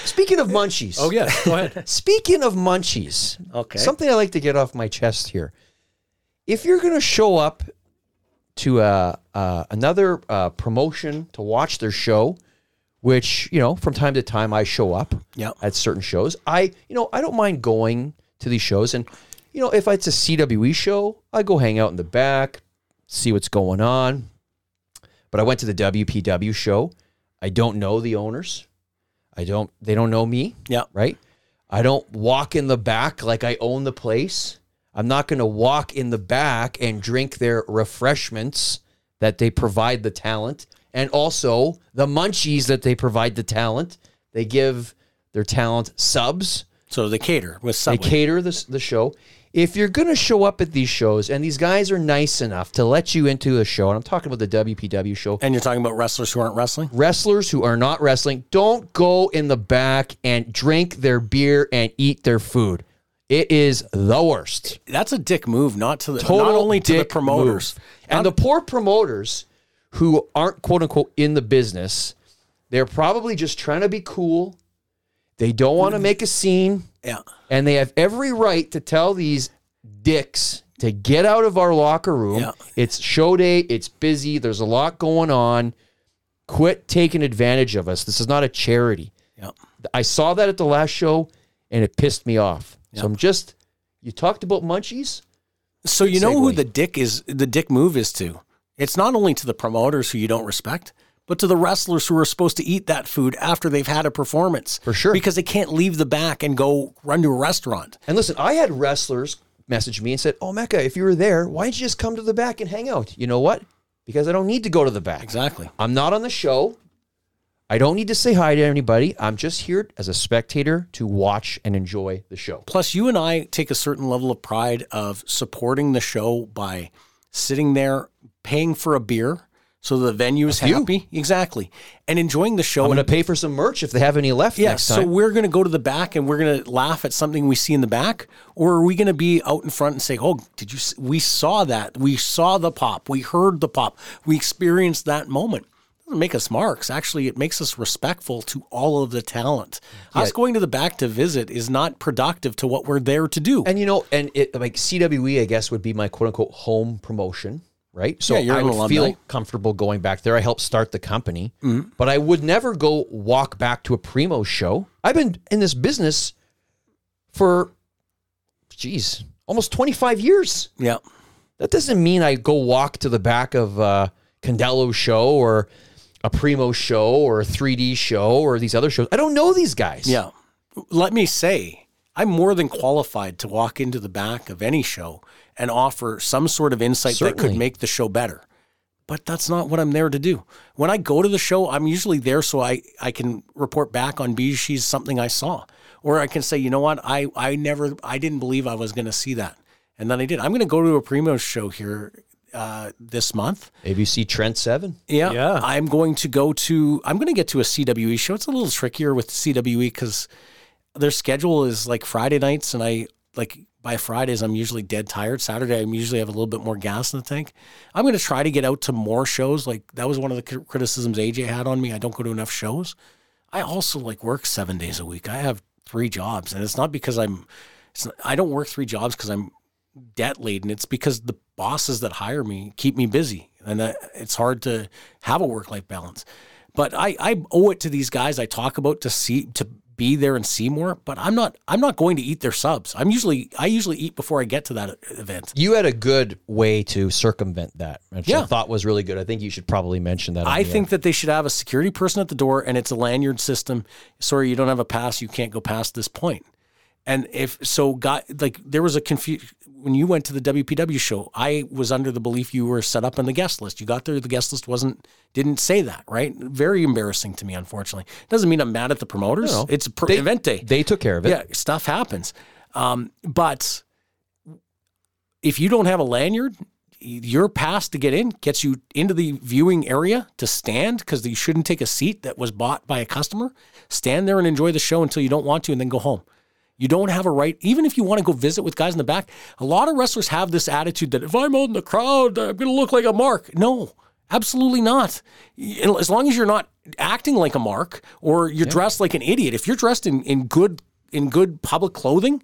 speaking of munchies. oh yeah, go ahead. Speaking of munchies, Okay. something I like to get off my chest here. If you're going to show up to uh, uh, another uh, promotion to watch their show, which you know from time to time I show up Yep. at certain shows, I you know I don't mind going to these shows, and you know if it's a CWE show, I go hang out in the back, see what's going on. But I went to the WPW show. I don't know the owners. I don't. They don't know me Yeah. right? I don't walk in the back like I own the place. I'm not going to walk in the back and drink their refreshments that they provide the talent and also the munchies that they provide the talent. They give their talent subs. So they cater with They Subway. cater the, the show. If you're going to show up at these shows and these guys are nice enough to let you into a show, and I'm talking about the WPW show, and you're talking about wrestlers who aren't wrestling? wrestlers who are not wrestling don't go in the back and drink their beer and eat their food. It is the worst. That's a dick move, not to the Total not only to the promoters. move. And the poor promoters who aren't quote unquote in the business, they're probably just trying to be cool. They don't want to make a scene, Yeah. and they have every right to tell these dicks to get out of our locker room. Yeah. It's show day, it's busy, there's a lot going on. Quit taking advantage of us. This is not a charity. Yeah. I saw that at the last show and it pissed me off. So I'm just you talked about munchies? So you know who the dick is the dick move is to? It's not only to the promoters who you don't respect, but to the wrestlers who are supposed to eat that food after they've had a performance. For sure. Because they can't leave the back and go run to a restaurant. And listen, I had wrestlers message me and said, "Oh, Mecca, if you were there, why didn't you just come to the back and hang out?" You know what? Because I don't need to go to the back. Exactly. I'm not on the show. I don't need to say hi to anybody. I'm just here as a spectator to watch and enjoy the show. Plus, you and I take a certain level of pride of supporting the show by sitting there, paying for a beer, so the venue is few. happy. Exactly. And enjoying the show. I'm going to pay for some merch if they have any left Yeah, next so we're going to go to the back and we're going to laugh at something we see in the back, or are we going to be out in front and say, "Oh, did you? s- We saw that. We saw the pop. We heard the pop. We experienced that moment." It doesn't make us marks. Actually, it makes us respectful to all of the talent. Us going to the back to visit is not productive to what we're there to do. And you know, and it like CWE, I guess, would be my quote unquote home promotion, right? So Yeah, I would feel comfortable going back there. I helped start the company, but I would never go walk back to a Primo show. I've been in this business for, geez, almost 25 years. Yeah. That doesn't mean I go walk to the back of a Condello show or a Primo show or a 3D show or these other shows. I don't know these guys. Yeah. Let me say, I'm more than qualified to walk into the back of any show and offer some sort of insight that could make the show better. But that's not what I'm there to do. When I go to the show, I'm usually there so I, I can report back on BeezSheez something I saw. Or I can say, you know what, I, I never I didn't believe I was gonna see that. And then I did. I'm gonna go to a Primo show here uh, this month. ABC Trent 7. Yeah. Yeah. I'm going to go to, I'm going to get to a CWE show. It's a little trickier with CWE because their schedule is like Friday nights. And I, like, by Fridays, I'm usually dead tired. Saturday, I'm usually have a little bit more gas in the tank. I'm going to try to get out to more shows. Like, that was one of the criticisms AJ had on me. I don't go to enough shows. I also like work seven days a week. I have three jobs. And it's not because I'm, it's not, I don't work three jobs because I'm debt laden. It's because the bosses that hire me keep me busy, and it's hard to have a work life balance. But I, I owe it to these guys I talk about to see to be there and see more. But I'm not I'm not going to eat their subs. I'm usually I usually eat before I get to that event. You had a good way to circumvent that, which I Yeah. thought was really good. I think you should probably mention that. I think that they should have a security person at the door, and it's a lanyard system. Sorry, you don't have a pass. You can't go past this point. And if so, got like there was a confusion when you went to the WPW show. I was under the belief you were set up on the guest list. You got there, the guest list wasn't didn't say that. Right? Very embarrassing to me. Unfortunately, doesn't mean I'm mad at the promoters. No. It's pr- They- event day. They took care of it. Yeah, stuff happens. Um, but if you don't have a lanyard, your pass to get in gets you into the viewing area to stand because you shouldn't take a seat that was bought by a customer. Stand there and enjoy the show until you don't want to and then go home. You don't have a right, even if you want to go visit with guys in the back. A lot of wrestlers have this attitude that if I'm out in the crowd, I'm going to look like a mark. No, absolutely not. As long as you're not acting like a mark or you're dressed like an idiot. If you're dressed in, in good in good public clothing,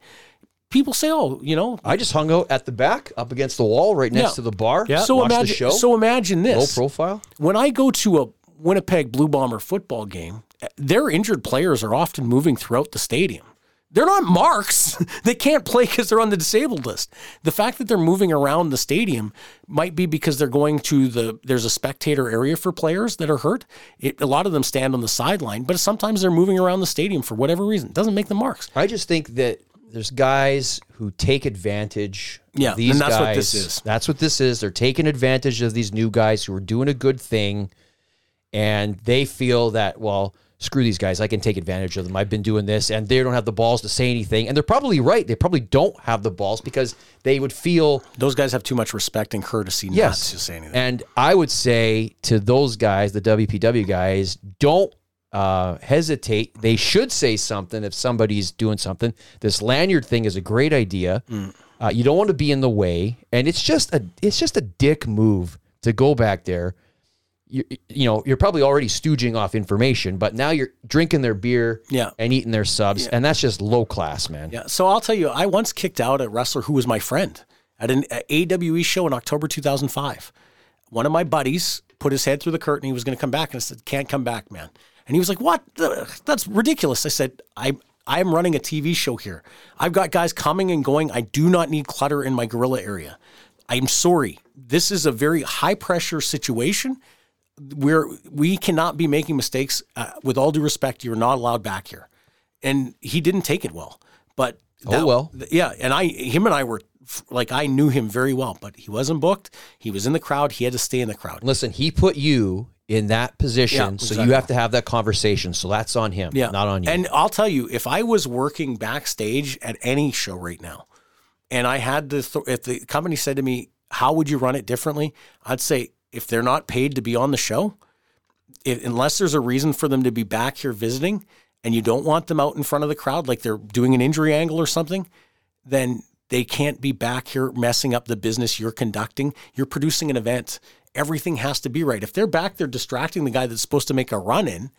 people say, "Oh, you know." I just hung out at the back, up against the wall, right next Yeah. to the bar. Yeah. So imagine. the show. So imagine this. low profile. when I go to a Winnipeg Blue Bomber football game, eh, their injured players are often moving throughout the stadium. They're not marks. they can't play because they're on the disabled list. The fact that they're moving around the stadium might be because they're going to the there's a spectator area for players that are hurt. It, a lot of them stand on the sideline, but sometimes they're moving around the stadium for whatever reason. It doesn't make them marks. I just think that there's guys who take advantage. Yeah, of these and that's guys. what this is. That's what this is. They're taking advantage of these new guys who are doing a good thing, and they feel that well, screw these guys. I can take advantage of them. I've been doing this, and they don't have the balls to say anything. And they're probably right. They probably don't have the balls because they would feel Those guys have too much respect and courtesy not Yes. to say anything. And I would say to those guys, the WPW guys, don't uh, hesitate. They should say something if somebody's doing something. This lanyard thing is a great idea. Uh, you don't want to be in the way, and it's just a it's just a dick move to go back there. You, you know you're probably already stooging off information, but now you're drinking their beer Yeah. and eating their subs, and that's just low class, man. Yeah. So I'll tell you, I once kicked out a wrestler who was my friend at an AWE show in October 2005. One of my buddies put his head through the curtain. He was going to come back, and I said, "Can't come back, man." And he was like, "What? That's ridiculous." I said, "I." I am running a TV show here. I've got guys coming and going. I do not need clutter in my gorilla area. I'm sorry. This is a very high pressure situation where we cannot be making mistakes. Uh, with all due respect, you're not allowed back here. And he didn't take it well. But Oh, well. th- yeah. And I, him and I were like, I knew him very well, but he wasn't booked. He was in the crowd. He had to stay in the crowd. Listen, he put you in that position, Yeah, so exactly. you have to have that conversation. So that's on him, Yeah. not on you. And I'll tell you, if I was working backstage at any show right now, and I had the th- if the company said to me, "How would you run it differently?" I'd say, if they're not paid to be on the show, if, unless there's a reason for them to be back here visiting, and you don't want them out in front of the crowd like they're doing an injury angle or something, then they can't be back here messing up the business you're conducting. You're producing an event. Everything has to be right. If they're back there distracting the guy that's supposed to make a run in,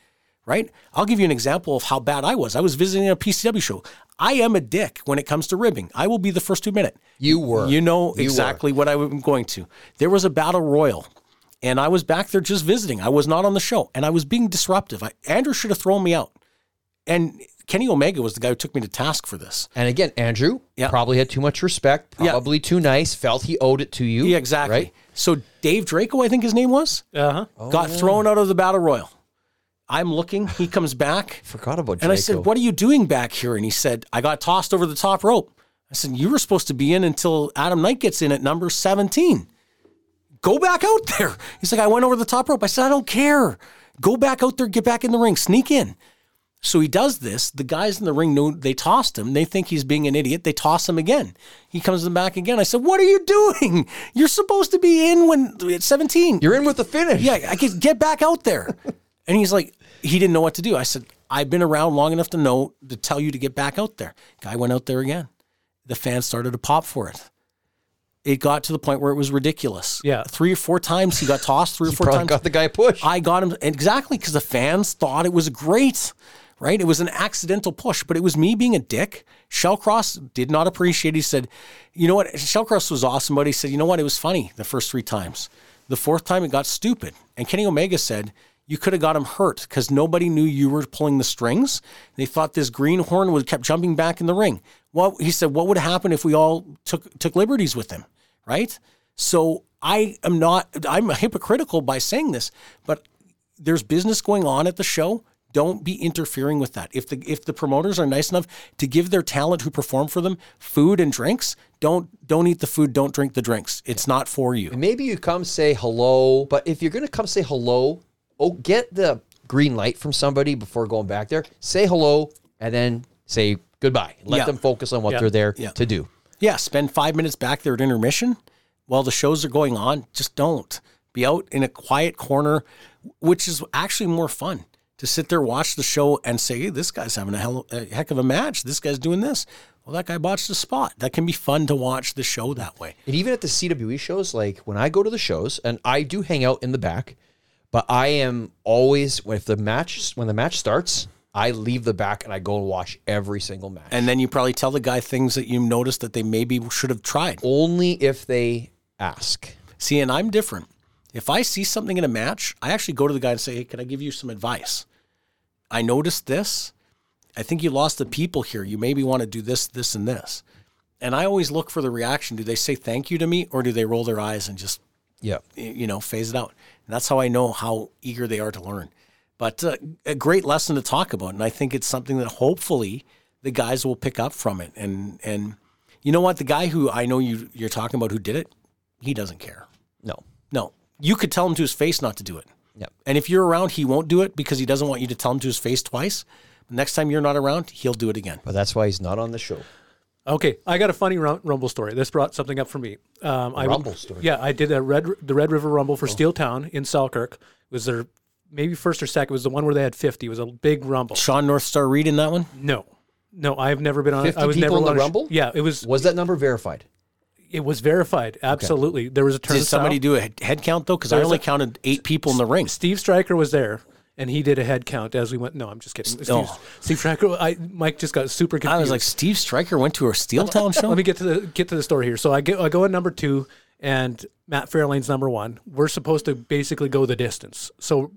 right? I'll give you an example of how bad I was. I was visiting a PCW show. I am a dick when it comes to ribbing. I will be the first to admit it. You were. You know You exactly what I'm going to. There was a battle royal, and I was back there just visiting. I was not on the show, and I was being disruptive. I, Andrew should have thrown me out, and Kenny Omega was the guy who took me to task for this. And again, Andrew Yeah. probably had too much respect, Yeah. probably too nice, felt he owed it to you. Yeah, exactly. Right? So Dave Draco, I think his name was, Uh huh. got thrown out of the battle royal. I'm looking. He comes back. Forgot about Draco. And I said, What are you doing back here? And he said, I got tossed over the top rope. I said, You were supposed to be in until Adam Knight gets in at number 17. Go back out there. He's like, I went over the top rope. I said, I don't care. Go back out there, get back in the ring, sneak in. So he does this. The guys in the ring know they tossed him. They think he's being an idiot. They toss him again. He comes back again. I said, What are you doing? You're supposed to be in when at 17. You're in with the finish. Yeah, I could get back out there. and he's like, he didn't know what to do. I said, I've been around long enough to know to tell you to get back out there. Guy went out there again. The fans started to pop for it. It got to the point where it was ridiculous. Yeah. Three or four times he got tossed, three or four times. got the guy pushed. I got him exactly because the fans thought it was great, right? It was an accidental push, but it was me being a dick. Shellcross did not appreciate it. He said, you know what? Shellcross was awesome, but he said, you know what? It was funny the first three times. The fourth time it got stupid. And Kenny Omega said, you could have got him hurt because nobody knew you were pulling the strings. They thought this greenhorn would kept jumping back in the ring. Well, he said, what would happen if we all took took liberties with him, right? So I am not. I'm hypocritical by saying this, but there's business going on at the show. Don't be interfering with that. If the if the promoters are nice enough to give their talent who perform for them food and drinks, don't don't eat the food, don't drink the drinks. It's not for you. Maybe you come say hello, but if you're to come say hello, oh, get the green light from somebody before going back there. Say hello and then say goodbye. Let Yeah. them focus on what Yeah. they're there Yeah. to do. Yeah, spend five minutes back there at intermission while the shows are going on. Just don't be out in a quiet corner, which is actually more fun to sit there, watch the show, and say, "Hey, this guy's having a, hell, a heck of a match. This guy's doing this. Well, that guy botched the spot." That can be fun to watch the show that way. And even at the CWE shows, like when I go to the shows, and I do hang out in the back, but I am always if the match when the match starts, I leave the back and I go and watch every single match. And then you probably tell the guy things that you noticed that they maybe should have tried. only if they ask. See, and I'm different. If I see something in a match, I actually go to the guy and say, "Hey, can I give you some advice? I noticed this. I think you lost the people here. You maybe want to do this, this, and this." And I always look for the reaction. Do they say thank you to me, or do they roll their eyes and just Yeah. you know phase it out? And that's how I know how eager they are to learn. But uh, a great lesson to talk about, and I think it's something that hopefully the guys will pick up from it. And and you know what, the guy who I know you you're talking about who did it, he doesn't care. No. No, you could tell him to his face not to do it. Yep. And if you're around, he won't do it because he doesn't want you to tell him to his face twice. Next time you're not around, he'll do it again. But that's why he's not on the show. Okay, I got a funny rum- Rumble story. This brought something up for me. Um, I, Rumble story? Yeah, I did a red the Red River Rumble for Steel Town in Selkirk. It was their maybe first or second. It was the one where they had fifty. It was a big Rumble. Sean North Star Reed in that one. No, no, I've never been on. 50 I was people never in the on a sh- Rumble? Yeah, it was. Was that number verified? It was verified. Absolutely, there was a turn. Did somebody do a head- head count though? Because I only a- counted eight people in the ring. Steve Stryker was there, and he did a head count as we went. No, I'm just kidding. Steve, Oh. Steve Stryker. I Mike just got super confused. I was like, Steve Stryker went to a Steel Town show. Let me get to the get to the story here. So I get I go at number two, and Matt Fairlane's number one. We're supposed to basically go the distance. So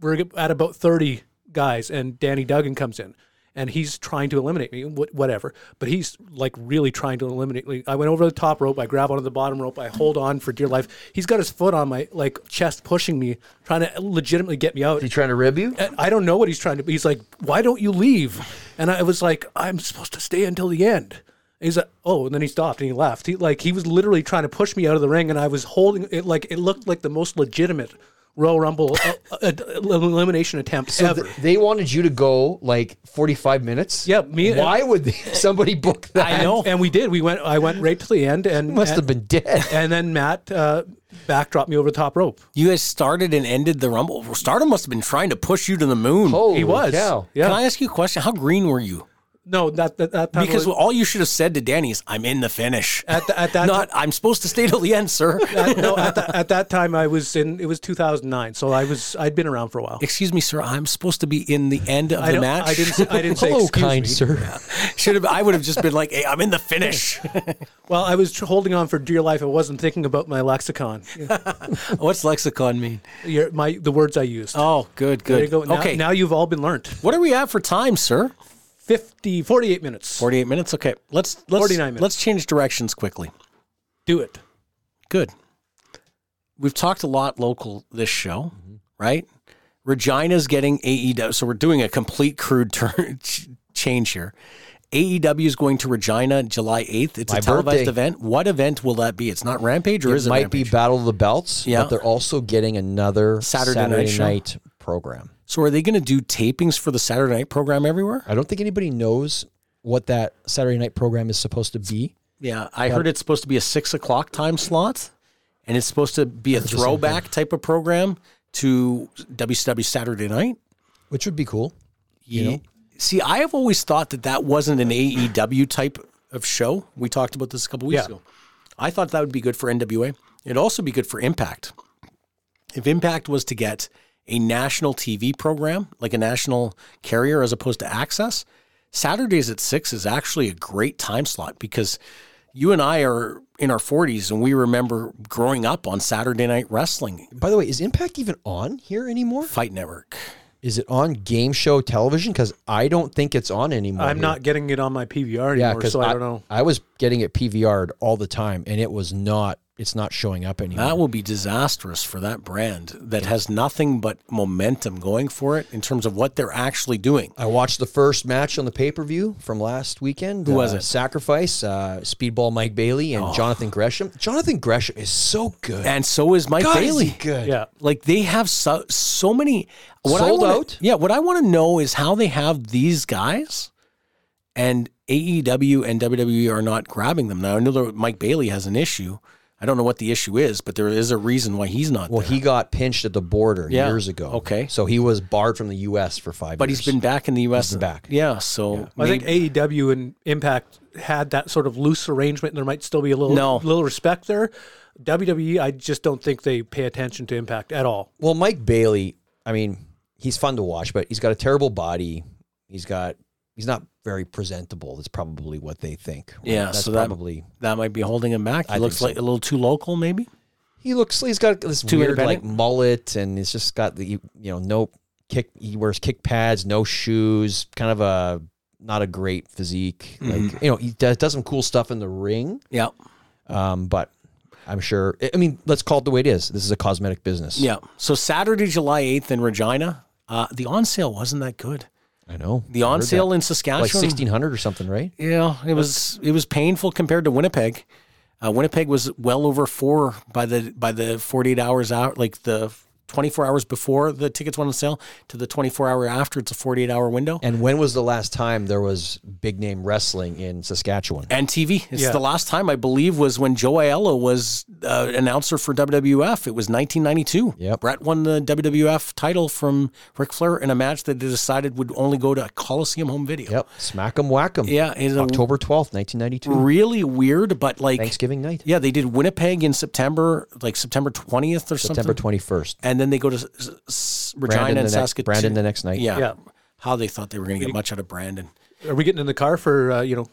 we're at about thirty guys, and Danny Duggan comes in, and he's trying to eliminate me, whatever. But he's like really trying to eliminate me. I went over the top rope. I grab onto the bottom rope. I hold on for dear life. He's got his foot on my like chest, pushing me, trying to legitimately get me out. Is he trying to rib you? And I don't know what he's trying to. He's like, "Why don't you leave?" And I was like, "I'm supposed to stay until the end." And he's like, "Oh," and then he stopped and he left. He like he was literally trying to push me out of the ring, and I was holding it like it looked like the most legitimate Royal Rumble uh, uh, elimination attempt So ever. th- they wanted you to go like 45 minutes? Yeah, me- Why would they, somebody book that? I know. and we did. We went. I went right to the end, and Must and, have been dead. And then Matt uh, backdropped me over the top rope. You guys started and ended the Rumble. Stardom must have been trying to push you to the moon. Holy He was. cow. Yeah. Can I ask you a question? How green were you? No, that that, that time Because was- all you should have said to Danny is, "I'm in the finish." at, the, at that Not, I'm supposed to stay till the end, sir. at, no, at, the, at that time I was in. It was 2009, so I was I'd been around for a while. Excuse me, sir. I'm supposed to be in the end of I the match. I didn't. Say, I didn't say. Hello, excuse kind me. sir. Should have. I would have just been like, "Hey, I'm in the finish." Well, I was holding on for dear life. I wasn't thinking about my lexicon. What's lexicon mean? Your, my the words I used. Oh, good, good. there you go. Now, okay, now you've all been learned. what are we at for time, sir? 50, 48 minutes. 48 minutes. Okay, let's let's 49 minutes. let's change directions quickly. Do it. Good. We've talked a lot local this show, right? Regina's getting AEW, so we're doing a complete crude turn change here. AEW is going to Regina July 8th. It's My a televised birthday. event. What event will that be? It's not Rampage or It is it might be Battle of the Belts, Yeah. but they're also getting another Saturday Saturday, night night program. So are they going to do tapings for the Saturday night program everywhere? I don't think anybody knows what that Saturday night program is supposed to be. Yeah, I heard it's supposed to be a six o'clock time slot, and it's supposed to be a throwback type of program to WCW Saturday Night. which would be cool. You know, see, I have always thought that that wasn't an AEW type of show. We talked about this a couple weeks Yeah. ago. I thought that would be good for NWA. It'd also be good for Impact. If Impact was to get a national TV program, like a national carrier as opposed to Access, Saturdays at six is actually a great time slot because you and I are in our 40s and we remember growing up on Saturday night wrestling. By the way, is Impact even on here anymore? Fight Network. Is it on game show television? Because I don't think it's on anymore. I'm here. not getting it on my PVR Yeah, anymore, because so I, I, don't know. I was getting it PVR'd all the time, and it was not. It's not showing up anymore. That will be disastrous for that brand that has nothing but momentum going for it in terms of what they're actually doing. I watched the first match on the pay per view from last weekend. Who was Uh, it? Sacrifice, uh, Speedball Mike Bailey, and Jonathan Gresham. Jonathan Gresham is so good. And so is Mike God, is Bailey. he good. Yeah. Like they have so so many. What Sold wanna- out? Yeah. What I want to know is how they have these guys, and AEW and WWE are not grabbing them now. I know that Mike Bailey has an issue. I don't know what the issue is, but there is a reason why he's not. Well, there. he got pinched at the border Yeah. years ago. Okay. So he was barred from the U.S. for five but years. he's been back in the U.S. been back. Yeah. So I think AEW and Impact had that sort of loose arrangement, and there might still be a little No. little respect there. WWE, I just don't think they pay attention to Impact at all. Well, Mike Bailey, I mean, he's fun to watch, but he's got a terrible body. He's got he's not very presentable. That's probably what they think. Yeah, That's so that- probably that might be holding him back. He I looks so. like a little too local, maybe. he looks he's got this Too weird like mullet and he's just got the you know no kick he wears kick pads, no shoes, kind of a not a great physique. Mm-hmm. Like you know, he does, does some cool stuff in the ring. Yeah. Um, but I'm sure I mean, let's call it the way it is. This is a cosmetic business. Yeah. So Saturday, July 8th in Regina, uh, the on sale wasn't that good. I know. The on sale that. in like Saskatchewan. sixteen hundred or something, right? Yeah, it was it was painful compared to Winnipeg. Uh, Winnipeg was well over four by the by the 48 hours out, like the 24 hours before the tickets went on sale to the 24 hour after. It's a 48 hour window. And when was the last time there was big name wrestling in Saskatchewan? And TV. It's Yeah. the last time I believe was when Joe Aiello was uh, announcer for WWF. It was 1992. Yep. Bret won the WWF title from Ric Flair in a match that they decided would only go to a Coliseum Home Video. Yep. Smack 'em whack 'em. Yeah, it's a- October twelfth, nineteen ninety two. Really weird, but like Thanksgiving night. Yeah, they did Winnipeg in September, like September 20th or September something. twenty first. And then they go to S- S- Regina Brandon the and next Saskatoon. Brandon the next night. Yeah. Yeah. How they thought they were going to get much out of Brandon. Are we getting in the car for uh, you know?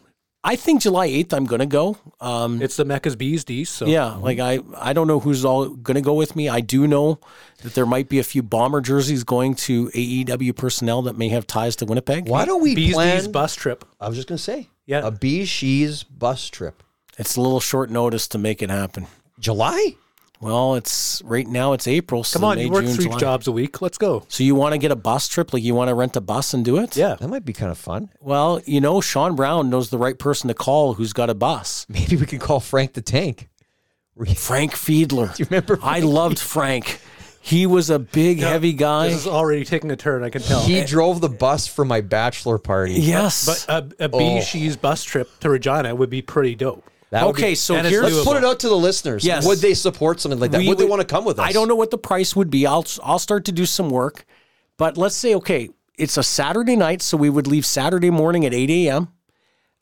I think July 8th I'm going to go. Um, It's the Mecca's Bees D's. So yeah, like I I don't know who's all going to go with me. I do know that there might be a few bomber jerseys going to AEW personnel that may have ties to Winnipeg. Why don't we Bees plan? D's bus trip. I was just gonna say. Yeah. A BeezSheez bus trip. It's a little short notice to make it happen. July. Well, it's right now it's April. So Come on, May, you work June, three July. jobs a week. Let's go. So you want to get a bus trip? Like you want to rent a bus and do it? Yeah. That might be kind of fun. Well, you know, Sean Brown knows the right person to call who's got a bus. Maybe we can call Frank the Tank. Frank Fiedler. Do you remember I loved Frank. He was a big, heavy guy. This is already taking a turn. I can tell. He drove the bus for my bachelor party. yes. but a, a oh. BeezSheez bus trip to Regina would be pretty dope. That okay, be- so here's let's doable. put it out to the listeners. Yes. Would they support something like that? We would they would- want to come with us? I don't know what the price would be. I'll I'll start to do some work. But let's say, okay, it's a Saturday night, so we would leave Saturday morning at 8 a.m.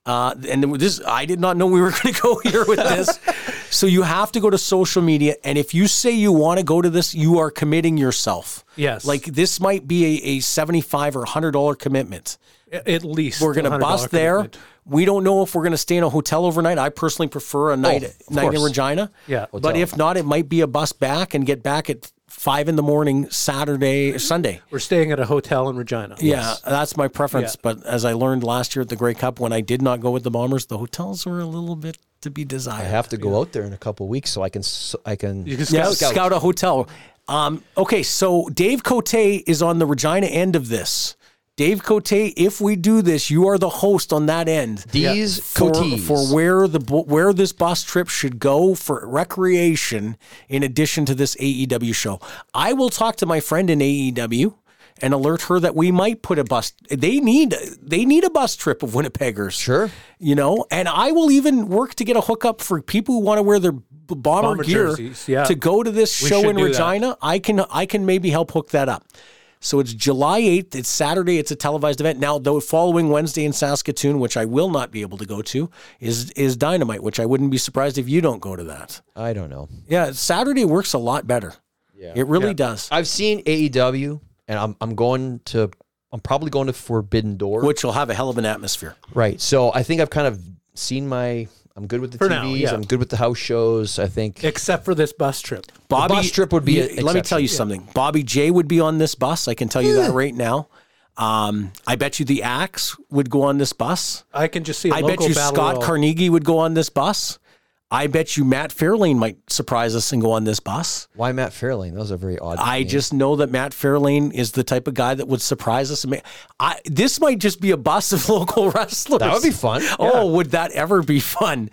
Uh, and this, I did not know we were going to go here with this. so you have to go to social media, and if you say you want to go to this, you are committing yourself. Yes. Like this might be a, a seventy-five or hundred dollar commitment. At least We're going to $100 bus there. commitment. We don't know if we're going to stay in a hotel overnight. I personally prefer a night of night in. Regina. Yeah. But if not, it might be a bus back and get back at five in the morning Saturday, Sunday. We're staying at a hotel in Regina. Yeah, that's my preference. Yeah. But as I learned last year at the Grey Cup, when I did not go with the Bombers, the hotels were a little bit to be desired. I have to go out there in a couple weeks so I can I can. You can yeah, scout. scout. a hotel. Um, okay, so Dave Cote is on the Regina end of this. Dave Cote, if we do this, you are the host on that end. These for, Cotees. for where the where this bus trip should go for recreation in addition to this AEW show. I will talk to my friend in AEW and alert her that we might put a bus they need they need a bus trip of Winnipeggers. Sure. You know, and I will even work to get a hookup for people who want to wear their bomber, Bomber gear jerseys, yeah. to go to this We show in do that. Regina. I can I can maybe help hook that up. So it's July 8th. It's Saturday. It's a televised event. Now, the following Wednesday in Saskatoon, which I will not be able to go to, is is Dynamite, which I wouldn't be surprised if you don't go to that. I don't know. Yeah, Saturday works a lot better. Yeah. It really does. I've seen AEW, and I'm I'm going to. I'm probably going to Forbidden Door. Which will have a hell of an atmosphere. Right. So I think I've kind of seen my. I'm good with the For TVs. now, yeah. I'm good with the house shows. I think. Except for this bus trip. Bobby, bus trip would be you- an Let me tell you something. Bobby J would be on this bus. I can tell you that right now. Um, I bet you the Axe would go on this bus. I can just see. I I bet you Scott Carnegie would go on this bus. I bet you Matt Fairlane might surprise us and go on this bus. Why Matt Fairlane? Those are very odd. I name. just know that Matt Fairlane is the type of guy that would surprise us. I, this might just be a bus of local wrestlers. That would be fun. Oh, would that ever be fun?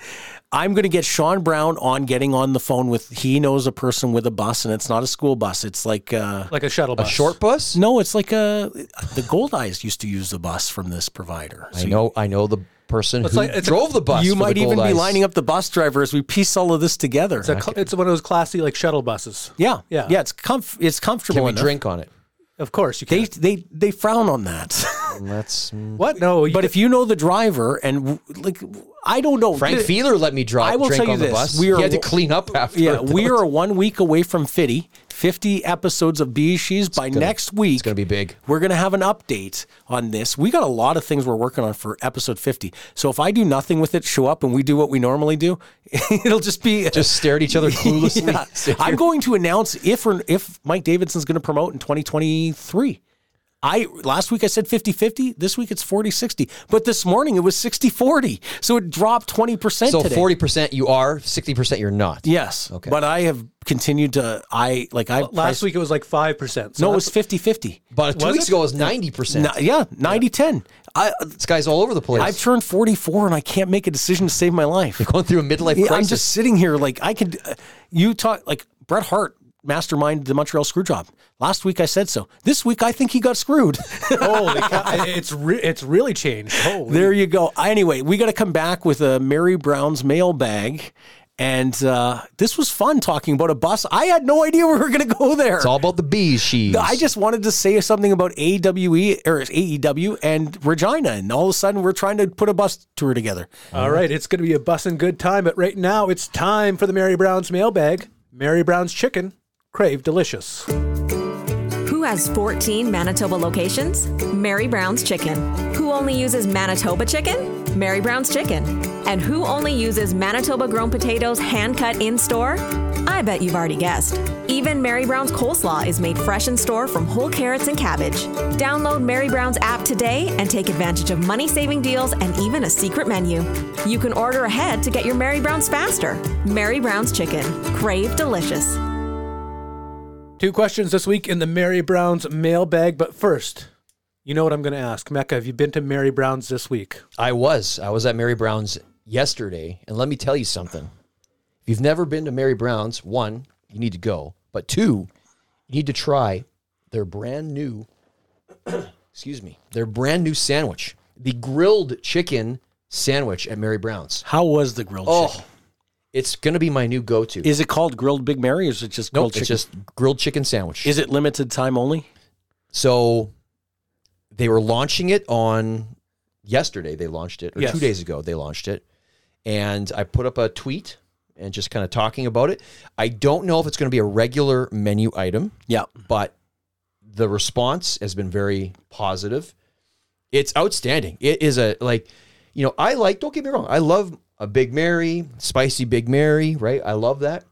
I'm going to get Sean Brown on getting on the phone with. He knows a person with a bus, and it's not a school bus. It's like uh, like a shuttle a bus. short bus. no, it's like a the Goldeyes used to use the bus from this provider. I know. I know the person It's who like- it's a- drove the bus. You might even Gold be Eyes. lining up the bus driver as we piece all of this together. It's, a, cl- it's one of those classy like shuttle buses. yeah, Yeah. yeah. It's comf- It's comfortable. Can we enough. drink on it? Of course you can. They they they frown on that. And that's what? No. You but if you know the driver and like I don't know Frank Th- Feeler let me drive. I will drink tell you on the this, bus. we are- he had to clean up after. Yeah, it, we are one week away from 50. 50 episodes of BeezSheez. By next week, It's gonna be big. we're going to have an update on this. We got a lot of things we're working on for episode 50. So if I do nothing with it, show up and we do what we normally do, it'll just be Just stare at each other cluelessly. Yeah. I'm going to announce if or if Mike Davidson's going to promote in 2023. I last week I said 50-50, this week it's 40-60. But this morning it was 60-40. So it dropped 20% So today. forty percent you are, sixty percent you're not. Yes. Okay. But I have continued to I like I last week it was like five percent. No, it was 50-50. But two Was weeks it? ago it was ninety percent. No, yeah, 90-10. I This guy's all over the place. I've turned 44 and I can't make a decision to save my life. going through a midlife Yeah, I'm just sitting here like I could. Uh, you talk like Bret Hart masterminded the Montreal Screwjob. Last week I said so. This week I think he got screwed. Holy cow! It's re- it's really changed. Holy. there you go. Anyway, we got to come back with a Mary Brown's mailbag. And uh, this was fun talking about a bus. I had no idea we were going to go there. it's all about the bees. She's. I just wanted to say something about AWE or AEW and Regina, and all of a sudden we're trying to put a bus tour together. All right, it's going to be a bussin' good time, but right now it's time for the Mary Brown's mailbag. Mary Brown's chicken, crave delicious. Who has 14 Manitoba locations? Mary Brown's Chicken. Who only uses Manitoba chicken? Mary Brown's Chicken. And who only uses Manitoba grown potatoes hand cut in store? I bet you've already guessed. Even Mary Brown's coleslaw is made fresh in store from whole carrots and cabbage. Download Mary Brown's app today and take advantage of money saving deals and even a secret menu. You can order ahead to get your Mary Brown's faster. Mary Brown's Chicken. Crave delicious. Two questions this week in the Mary Brown's mailbag, but first, you know what I'm going to ask. Mecca, have you been to Mary Brown's this week? I was. I was at Mary Brown's yesterday, and let me tell you something. If you've never been to Mary Brown's, one, you need to go. But two, you need to try their brand new, excuse me, their brand new sandwich, the grilled chicken sandwich at Mary Brown's. How was the grilled Oh, chicken? It's going to be my new go-to. Is it called grilled Big Mary or is it just grilled nope, chicken? it's just grilled chicken sandwich. is it limited time only? So they were launching it on yesterday. They launched it, or Yes. two days ago. They launched it, and I put up a tweet and just kind of talking about it. I don't know if it's going to be a regular menu item, Yeah. but the response has been very positive. It's outstanding. It is a like, you know, I like. Don't get me wrong. I love a Big Mary, spicy Big Mary, right? I love that.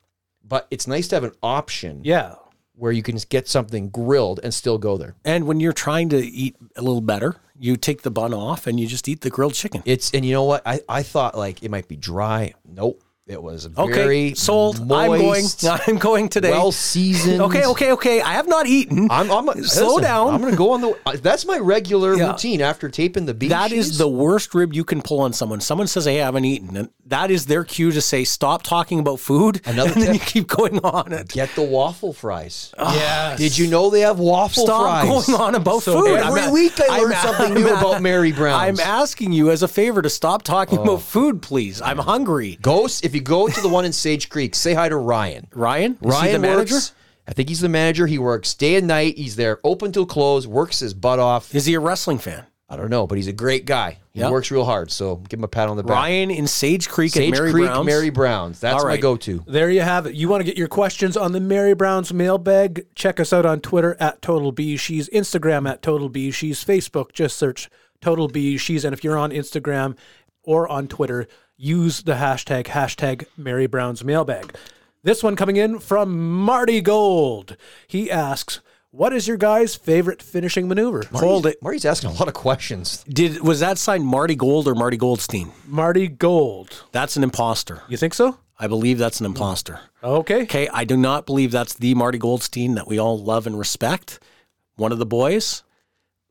But it's nice to have an option Yeah. where you can get something grilled and still go there. And when you're trying to eat a little better, you take the bun off and you just eat the grilled chicken. It's and you know what? I, I thought like it might be dry. Nope. It was Okay, very sold. I'm going. moist, I'm going today. well seasoned. okay, okay, okay. I have not eaten. I'm, I'm Slow listen, down. I'm going to go on the. uh, That's my regular Yeah. routine after taping the beef. That is cheese. the worst rib you can pull on someone. Someone says, "Hey, I haven't eaten," and that is their cue to say, "Stop talking about food." Another and then tip. you keep going on it. get the waffle fries. Yeah. Did you know they have waffle Stop fries? going on about So food. Every I'm a- week I learn something new I'm about Mary Brown. I'm asking you as a favor to stop talking about food, please. I'm hungry. Ghost, if you go to the one in Sage Creek, say hi to Ryan. Ryan, Is he Ryan the manager. works. I think he's the manager. He works day and night. He's there open till close. Works his butt off. Is he a wrestling fan? I don't know, but he's a great guy. He Yeah. works real hard. So give him a pat on the back. Ryan in Sage Creek Sage at Mary Creek, Brown's. Mary Brown's. That's All my go-to. There you have it. You want to get your questions on the Mary Brown's mailbag? Check us out on Twitter at Total BeezSheez, Instagram at Total BeezSheez, Facebook. Just search Total BeezSheez. And if you're on Instagram or on Twitter, use the hashtag hashtag Mary Brown's mailbag. This one coming in from Marty Gold. He asks, "What is your guys' favorite finishing maneuver?" Hold it. Marty's asking a lot of questions. Did was that signed Marty Gold or Marty Goldstein? Marty Gold. That's an imposter. You think so? I believe that's an imposter. Okay. Okay, I do not believe that's the Marty Goldstein that we all love and respect. One of the boys.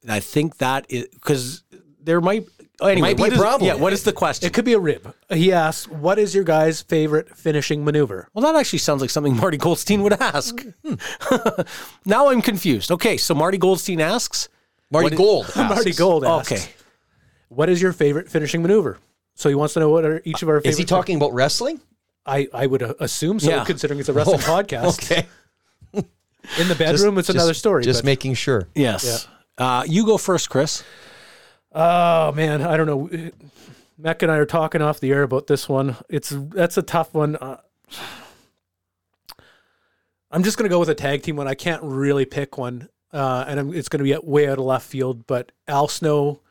I think that is because there might. Anyway, might be what a is- problem. Yeah, what is the question? It could be a rib. He asks, "What is your guys' favorite finishing maneuver?" Well, that actually sounds like something Marty Goldstein would ask. now I'm confused. Okay, so Marty Goldstein asks. Marty Gold. asks. Marty Gold asks, Okay, What is your favorite finishing maneuver? So he wants to know what are each of our favorite. Is he talking about wrestling? I, I would uh, assume so, Yeah. considering it's a wrestling podcast. Okay. In the bedroom, it's another story. Just but- making sure. yes. Uh, you go first, Chris. Oh man, I don't know. Mac and I are talking off the air about this one. It's that's a tough one. Uh, I'm just gonna go with a tag team one. I can't really pick one, uh, and I'm, it's gonna be way out of left field. But Al Snow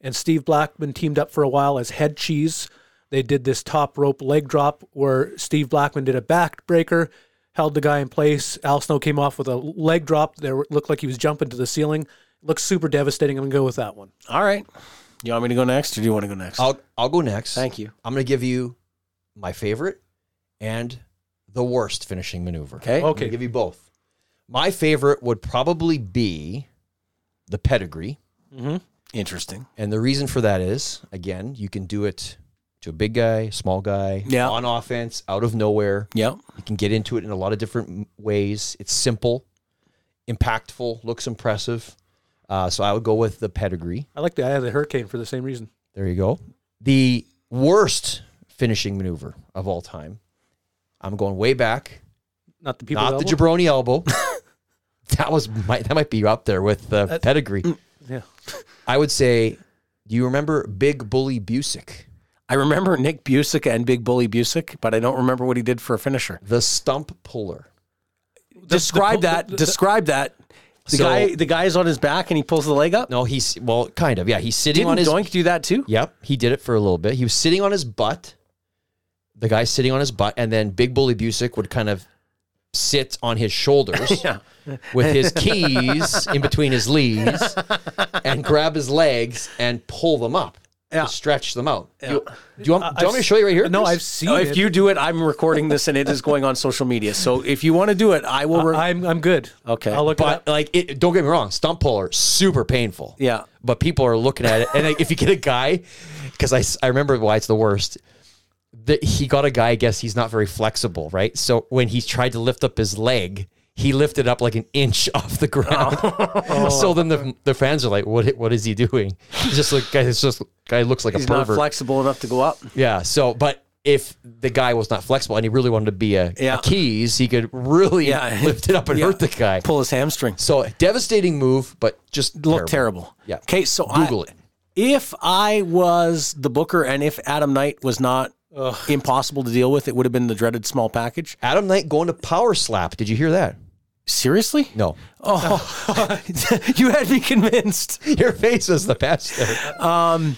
and Steve Blackman teamed up for a while as head cheese. They did this top rope leg drop where Steve Blackman did a backbreaker, held the guy in place. Al Snow came off with a leg drop. There looked like he was jumping to the ceiling. Looks super devastating. I'm gonna go with that one. All right. You want me to go next, or do you want to go next? I'll I'll go next. Thank you. I'm going to give you my favorite and the worst finishing maneuver. Okay. I'm gonna Okay. give you both. My favorite would probably be the pedigree, mm-hmm. Interesting. and the reason for that is again, you can do it to a big guy, small guy, Yeah. on offense, out of nowhere. Yep. You can get into it in a lot of different m- ways. It's simple, impactful, looks impressive. Uh, so I would go with the pedigree. I like the eye of the hurricane for the same reason. There you go. The worst finishing maneuver of all time. I'm going way back. Not the people. not the jabroni elbow. that was might that might be up there with the pedigree. Yeah. I would say. Do you remember Big Bully Busick? I remember Nick Busick and Big Bully Busick, but I don't remember what he did for a finisher. The stump puller. describe the- that. the- the- describe that. The So- guy, the guy is on his back and he pulls the leg up. No, he's well, kind of. Yeah, he's sitting Didn't on his. Doink do that too? Yep, he did it for a little bit. He was sitting on his butt. The guy sitting on his butt, and then Big Bully Busick would kind of sit on his shoulders Yeah. with his keys in between his leaves and grab his legs and pull them up Yeah. to stretch them out. Do, you, do you want, do you want me to I've show you right here? No, Chris? I've seen No, it. if you do it, I'm recording this and it is going on social media. So if you want to do it, I will. Re- I, am I'm good. Okay. I'll look it But up. like, it, don't get me wrong, stump puller super painful. Yeah. But people are looking at it, and like, if you get a guy, because I I remember why it's the worst. That he got a guy. I guess he's not very flexible, right? So when he tried to lift up his leg, he lifted up like an inch off the ground. Oh. so then the the fans are like, "What? What is he doing?" He's just like guy. It's just guy looks like He's a not flexible enough to go up. Yeah. So, but if the guy was not flexible and he really wanted to be a, Yeah. a keys, he could really Yeah. lift it up and Yeah. hurt the guy. Pull his hamstring. So devastating move, but just Look terrible. Yeah. Okay, so Google I, it. If I was the booker and if Adam Knight was not impossible to deal with, it would have been the dreaded small package. Adam Knight going to power slap. Did you hear that? Seriously? No. Oh, you had me convinced. Your face was the best. there.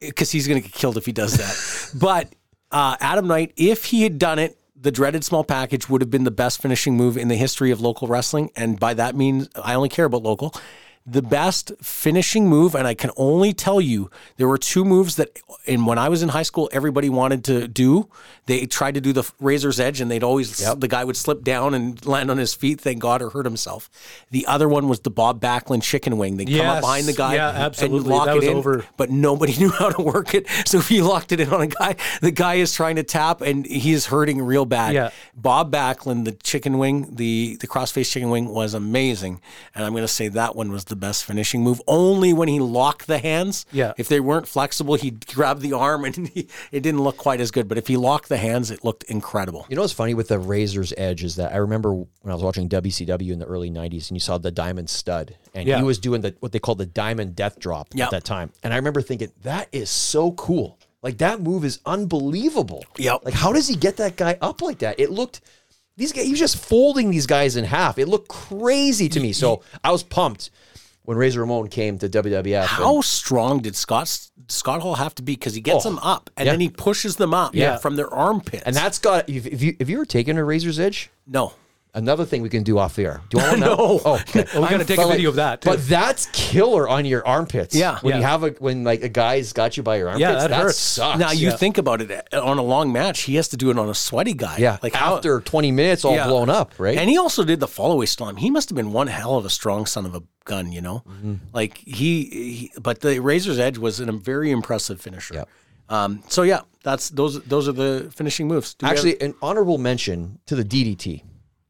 because he's going to get killed if he does that. but uh, Adam Knight, if he had done it, the dreaded small package would have been the best finishing move in the history of local wrestling. And by that means, I only care about local. The best finishing move, and I can only tell you, there were two moves that, and when I was in high school, everybody wanted to do. They tried to do the razor's edge, and they'd always the guy would slip down and land on his feet, thank God, or hurt himself. The other one was the Bob Backlund chicken wing. They would come up behind the guy, Yeah, and absolutely. lock That it was in, over. but nobody knew how to work it. So if you locked it in on a guy, the guy is trying to tap and he is hurting real bad. Yeah. Bob Backlund, the chicken wing, the the crossface chicken wing was amazing, and I'm going to say that one was the best finishing move. Only when he locked the hands. Yeah. If they weren't flexible, he'd grab the arm and he, it didn't look quite as good. But if he locked the hands, it looked incredible. You know what's funny with the Razor's Edge is that I remember when I was watching WCW in the early '90s, and you saw the Diamond Stud, and Yeah. he was doing the what they called the Diamond Death Drop Yep. at that time, and I remember thinking that is so cool. Like that move is unbelievable. Yep. Like how does he get that guy up like that? It looked these guys. He was just folding these guys in half. It looked crazy to me. So I was pumped when Razor Ramon came to WWF. How strong did Scott Scott Hall have to be? Because he gets Oh, them up and yeah. then he pushes them up Yeah. from their armpits. and that's got if, if you if you were taking a Razor's Edge, no. Another thing we can do off air. Do you want to know? No. Oh, okay. Well, we got to take a like- video of that. Too. But that's killer on your armpits. Yeah. When you have a when like a guy's got you by your armpits, that that, hurts. sucks. Now you Yeah. think about it on a long match, he has to do it on a sweaty guy. yeah. like how- after 20 minutes, all Yeah. blown up, right? And he also did the fall away slam. He must have been one hell of a strong son of a gun, you know. Mm-hmm. Like he, he, but the Razor's Edge was a very impressive finisher. Yep. Um, so yeah, that's those. Those are the finishing moves. Do Actually, an honorable mention to the DDT.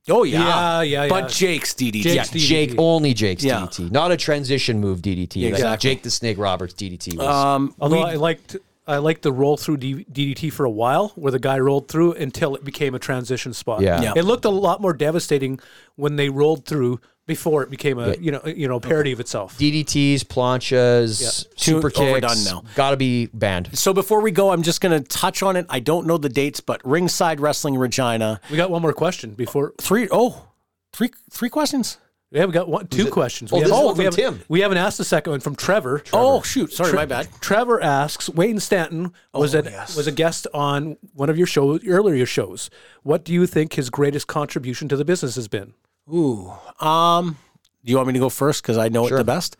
Have- oh yeah, Yeah, yeah, But yeah. Jake's DDT. Yeah, DDT. Jake only Jake's Yeah. DDT, not a transition move DDT. Like Exactly. Jake the Snake Roberts DDT was. Um, Although we- I liked I liked the roll through DDT for a while, where the guy rolled through until it became a transition spot. Yeah. Yeah. it looked a lot more devastating when they rolled through before it became a you know you know parody of itself. DDTs, planchas, Too super kicks, overdone now. got to be banned. so before we go, I'm just going to touch on it. I don't know the dates, but Ringside Wrestling Regina. We got one more question before. Three oh, three three questions. We got one two questions. Oh, we this is one we from haven't- Tim. We haven't asked the second one from Trevor. Oh shoot, sorry, my bad. Trevor asks, Wayne Stanton was Oh, a yes. was a guest on one of your show earlier shows. What do you think his greatest contribution to the business has been? Ooh. Um, do you want me to go first? Because I know it the best.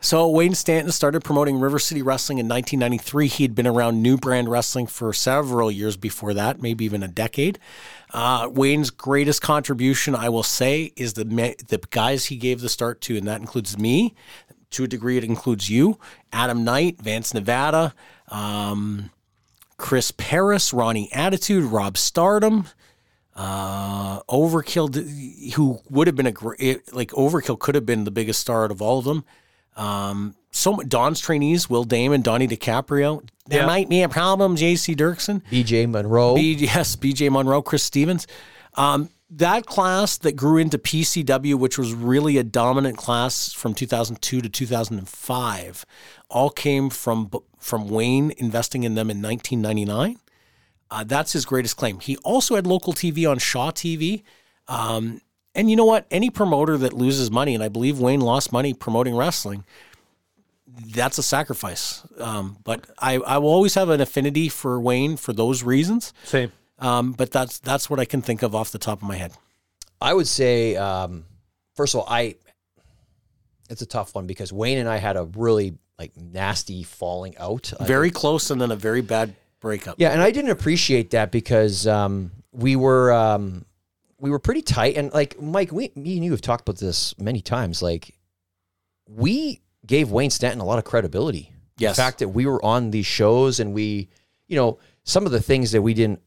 So Wayne Stanton started promoting River City Wrestling in 1993. He had been around New Brand Wrestling for several years before that, maybe even a decade. Uh, Wayne's greatest contribution, I will say, is the the guys he gave the start to, and that includes me. To a degree, it includes you, Adam Knight, Vance Nevada, um, Chris Paris, Ronnie Attitude, Rob Stardom, uh, Overkill, who would have been a great, like Overkill could have been the biggest star out of all of them. Um, so mu- Don's trainees, Will Damon, Donnie DiCaprio. There Yeah. might be a problem, J.C. Dirksen. BJ Monroe. B, yes, BJ Monroe, Chris Stevens. Um, that class that grew into PCW, which was really a dominant class from 2002 to 2005, all came from from Wayne investing in them in 1999. Uh, that's his greatest claim. He also had local TV on Shaw TV. Um, and you know what? Any promoter that loses money, and I believe Wayne lost money promoting wrestling, that's a sacrifice. Um, but I, I will always have an affinity for Wayne for those reasons. Same. Um, but that's that's what I can think of off the top of my head. I would say, um, first of all, I it's a tough one because Wayne and I had a really like nasty falling out. Very close, and then a very bad breakup. Yeah, and I didn't appreciate that because um, we were um, we were pretty tight, and like Mike, we, me and you have talked about this many times. Like we gave Wayne Stanton a lot of credibility. Yes. the fact that we were on these shows and we, you know, some of the things that we didn't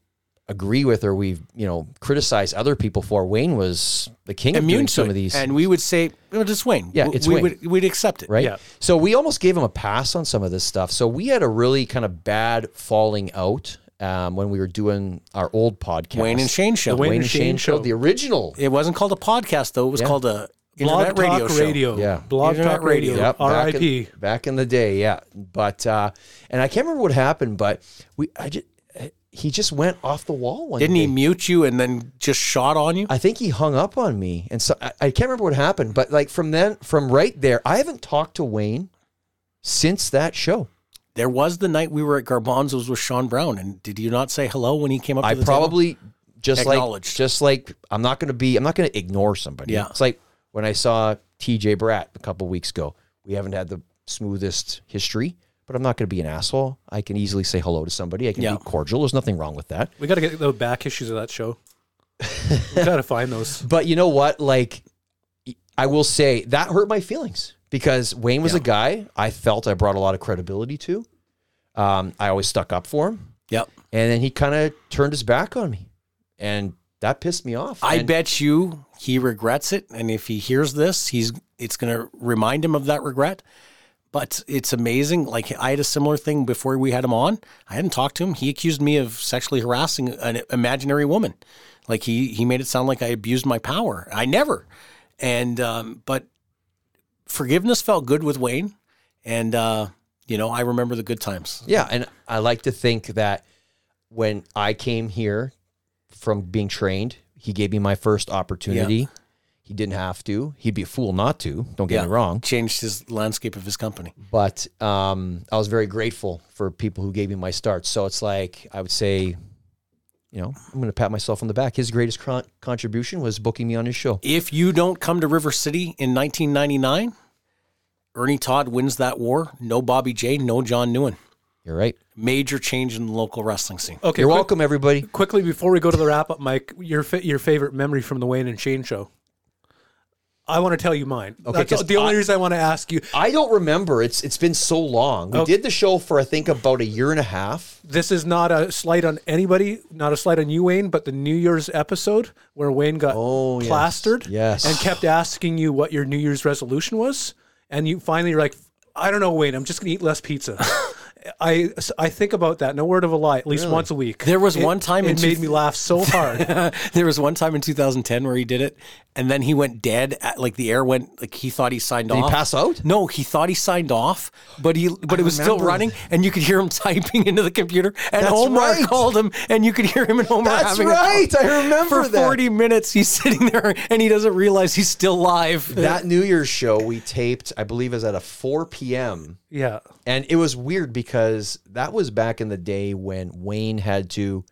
agree with or we've you know criticized other people for. Wayne was the king of immune doing to some of these. and we would say, "Well, just Wayne." Yeah, it's we Wayne. Would, we'd accept it. right? Yeah. So we almost gave him a pass on some of this stuff. So we had a really kind of bad falling out um, when we were doing our old podcast. Wayne and Shane show. Wayne Wayne and Shane show, Show. the original. It wasn't called a podcast though. It was Yeah. called a Blog internet radio Talk show. Radio. Yeah. Blog Internet Talk Radio. radio. Yep, back R.I.P. in, back in the day, yeah. But uh, and I can't remember what happened, but we I just he just went off the wall one Didn't day. he mute you and then just shot on you? I think he hung up on me, and so I, I can't remember what happened. But like from then, from right there, I haven't talked to Wayne since that show. There was the night we were at Garbonzo's with Sean Brown, and did you not say hello when he came up? To I the table? probably just like just like I'm not going to be I'm not going to ignore somebody. Yeah. It's like when I saw TJ Bratt a couple weeks ago. We haven't had the smoothest history, but I'm not going to be an asshole. I can easily say hello to somebody. I can Yeah. be cordial. There's nothing wrong with that. We got to get the back issues of that show. we got to find those. But you know what? Like, I will say that hurt my feelings because Wayne was a guy I felt I brought a lot of credibility to. Um, I always stuck up for him, Yep. and then he kind of turned his back on me, and that pissed me off. I And- bet you he regrets it, and if he hears this, he's it's going to remind him of that regret. But it's amazing. Like I had a similar thing before we had him on. I hadn't talked to him. He accused me of sexually harassing an imaginary woman. Like he he made it sound like I abused my power. I never. And um, but forgiveness felt good with Wayne, and uh, you know I remember the good times. Yeah, and I like to think that when I came here from being trained, he gave me my first opportunity. He didn't have to. He'd be a fool not to. Don't get Yeah. me wrong. Changed his landscape of his company. But um, I was very grateful for people who gave me my start. So it's like I would say, you know, I'm going to pat myself on the back. His greatest con- contribution was booking me on his show. If you don't come to River City in 1999, Ernie Todd wins that war. No Bobby J, no John Newen. You're right. Major change in the local wrestling scene. Okay, You're quick- welcome, everybody. Quickly before we go to the wrap up, Mike, your fa- your favorite memory from the Wayne and Shane show. I want to tell you mine. Okay, That's 'cause the only I- reason I want to ask you. I don't remember. It's it's been so long. We Okay. did the show for I think about a year and a half. This is not a slight on anybody, not a slight on you, Wayne, but the New Year's episode where Wayne got Oh, yes. plastered Yes. and kept asking you what your New Year's resolution was. And you finally were like, I don't know, Wayne, I'm just going to eat less pizza. I, I think about that, no word of a lie, at least once a week. There was It- one time in it made two- me laugh so hard. there was one time in 2010 where he did it, and then he went dead. At, like the air went. Like he thought he signed Did he off. pass out? No, he thought he signed off, but he but it was still remember. running, and you could hear him typing into the computer. And That's Omar right. called him, and you could hear him and Omar That's having a right. talk. I remember For that. 40 minutes, he's sitting there, and he doesn't realize he's still live. That New Year's show we taped, I believe, is at a 4 p.m. yeah. And it was weird because that was back in the day when Wayne had to,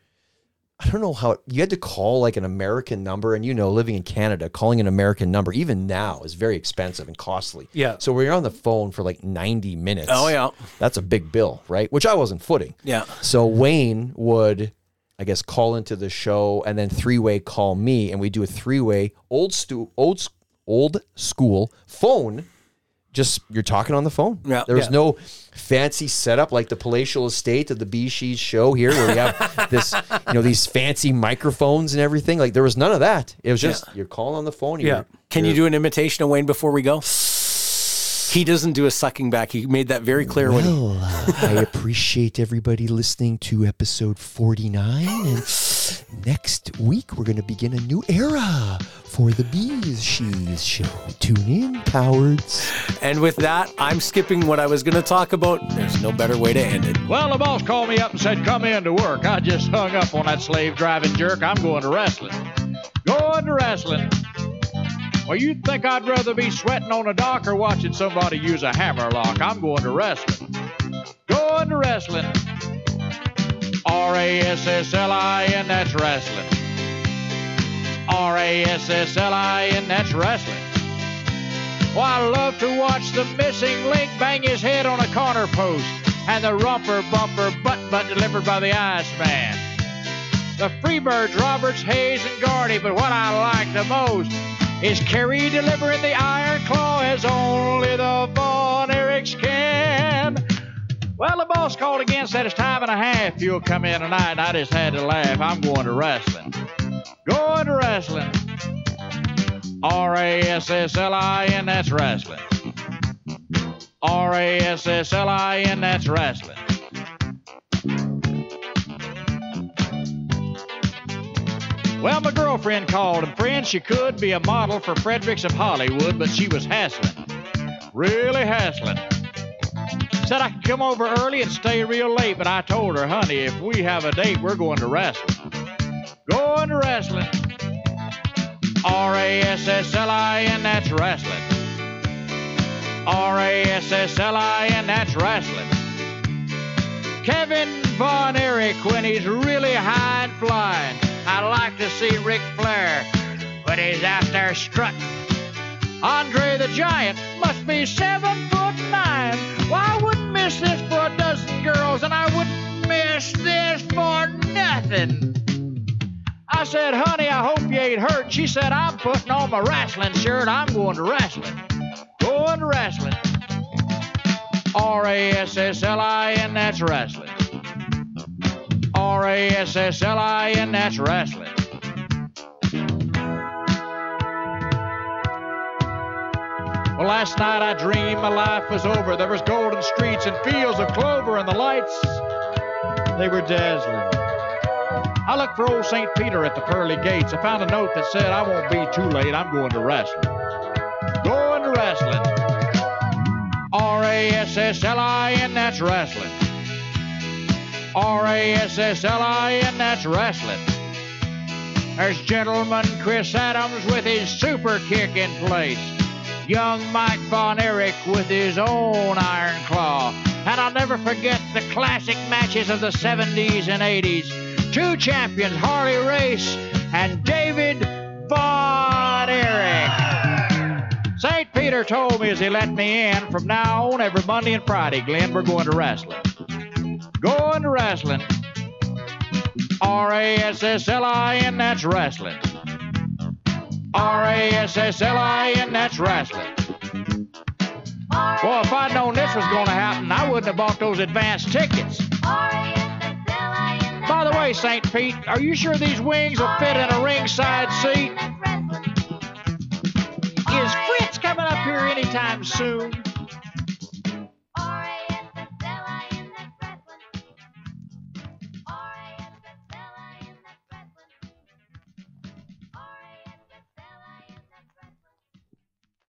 I don't know how, you had to call like an American number. And you know, living in Canada, calling an American number, even now, is very expensive and costly. Yeah. So when you're on the phone for like 90 minutes. Oh, yeah. That's a big bill, right? Which I wasn't footing. Yeah. So Wayne would, I guess, call into the show and then three way call me, and we do a three way old stu- old old school phone. Just you're talking on the phone. Yeah. There was Yeah. no fancy setup like the palatial estate of the BeezSheez show here, where we have this, you know, these fancy microphones and everything. Like there was none of that. It was just you're calling on the phone. Yeah. Can you do an imitation of Wayne before we go? He doesn't do a sucking back. He made that very clear when he Well, uh, I appreciate everybody listening to episode 49. And next week, we're going to begin a new era for the BeezSheez show. Tune in, cowards. And with that, I'm skipping what I was going to talk about. There's no better way to end it. Well, the boss called me up and said, come in to work. I just hung up on that slave driving jerk. I'm going to wrestling. Going to wrestling. Well, you'd think I'd rather be sweating on a dock or watching somebody use a hammer lock. I'm going to wrestling. Going to wrestling. R A S S L I N, that's wrestling. R A S S L I N, that's wrestling. Well, I love to watch the missing link bang his head on a corner post and the rumper bumper butt butt delivered by the Iceman. The Freebirds, Roberts, Hayes, and Gordy, but what I like the most is Kerry delivering the Iron Claw as only the Von Erichs can. Well, the boss called again, said it's time and a half. You'll come in tonight, and I just had to laugh. I'm going to wrestling. Going to wrestling. R A S S L I N, that's wrestling. R A S S L I N, that's wrestling. Well, my girlfriend called, and friend, she could be a model for Fredericks of Hollywood, but she was hassling. Really hassling. Said I could come over early and stay real late, but I told her, honey, if we have a date, we're going to wrestling. Going to wrestling. R A S S L I N, that's wrestling. R A S S L I N, that's wrestling. Kevin Von Erich when he's really high and flying. I like to see Ric Flair but he's out there strutting. Andre the Giant must be seven foot nine. Well, I wouldn't miss this for a dozen girls, and I wouldn't miss this for nothing. I said, honey, I hope you ain't hurt. She said, I'm putting on my wrestling shirt. I'm going to wrestling. Going to wrestling. R A S S L I N, that's wrestling. R A S S L I N, that's wrestling. Well, last night I dreamed my life was over. There was golden streets and fields of clover, and the lights, they were dazzling. I looked for old St. Peter at the pearly gates. I found a note that said, I won't be too late. I'm going to wrestling. Going to wrestling. R A S S L I N, that's wrestling. R A S S L I N, that's wrestling. There's gentleman Chris Adams with his super kick in place. Young Mike Von Erich with his own iron claw. And I'll never forget the classic matches of the 70s and 80s. Two champions, Harley Race and David Von Erich. St. Peter told me as he let me in, from now on, every Monday and Friday, Glenn, we're going to wrestling. Going to wrestling. R A S S L I N, that's wrestling. R A S S L I N, that's wrestling. Boy, if I'd known this was going to happen, I wouldn't have bought those advance tickets. By the way, St. Pete, are you sure these wings will fit in a ringside seat? Is Fritz coming up here anytime soon?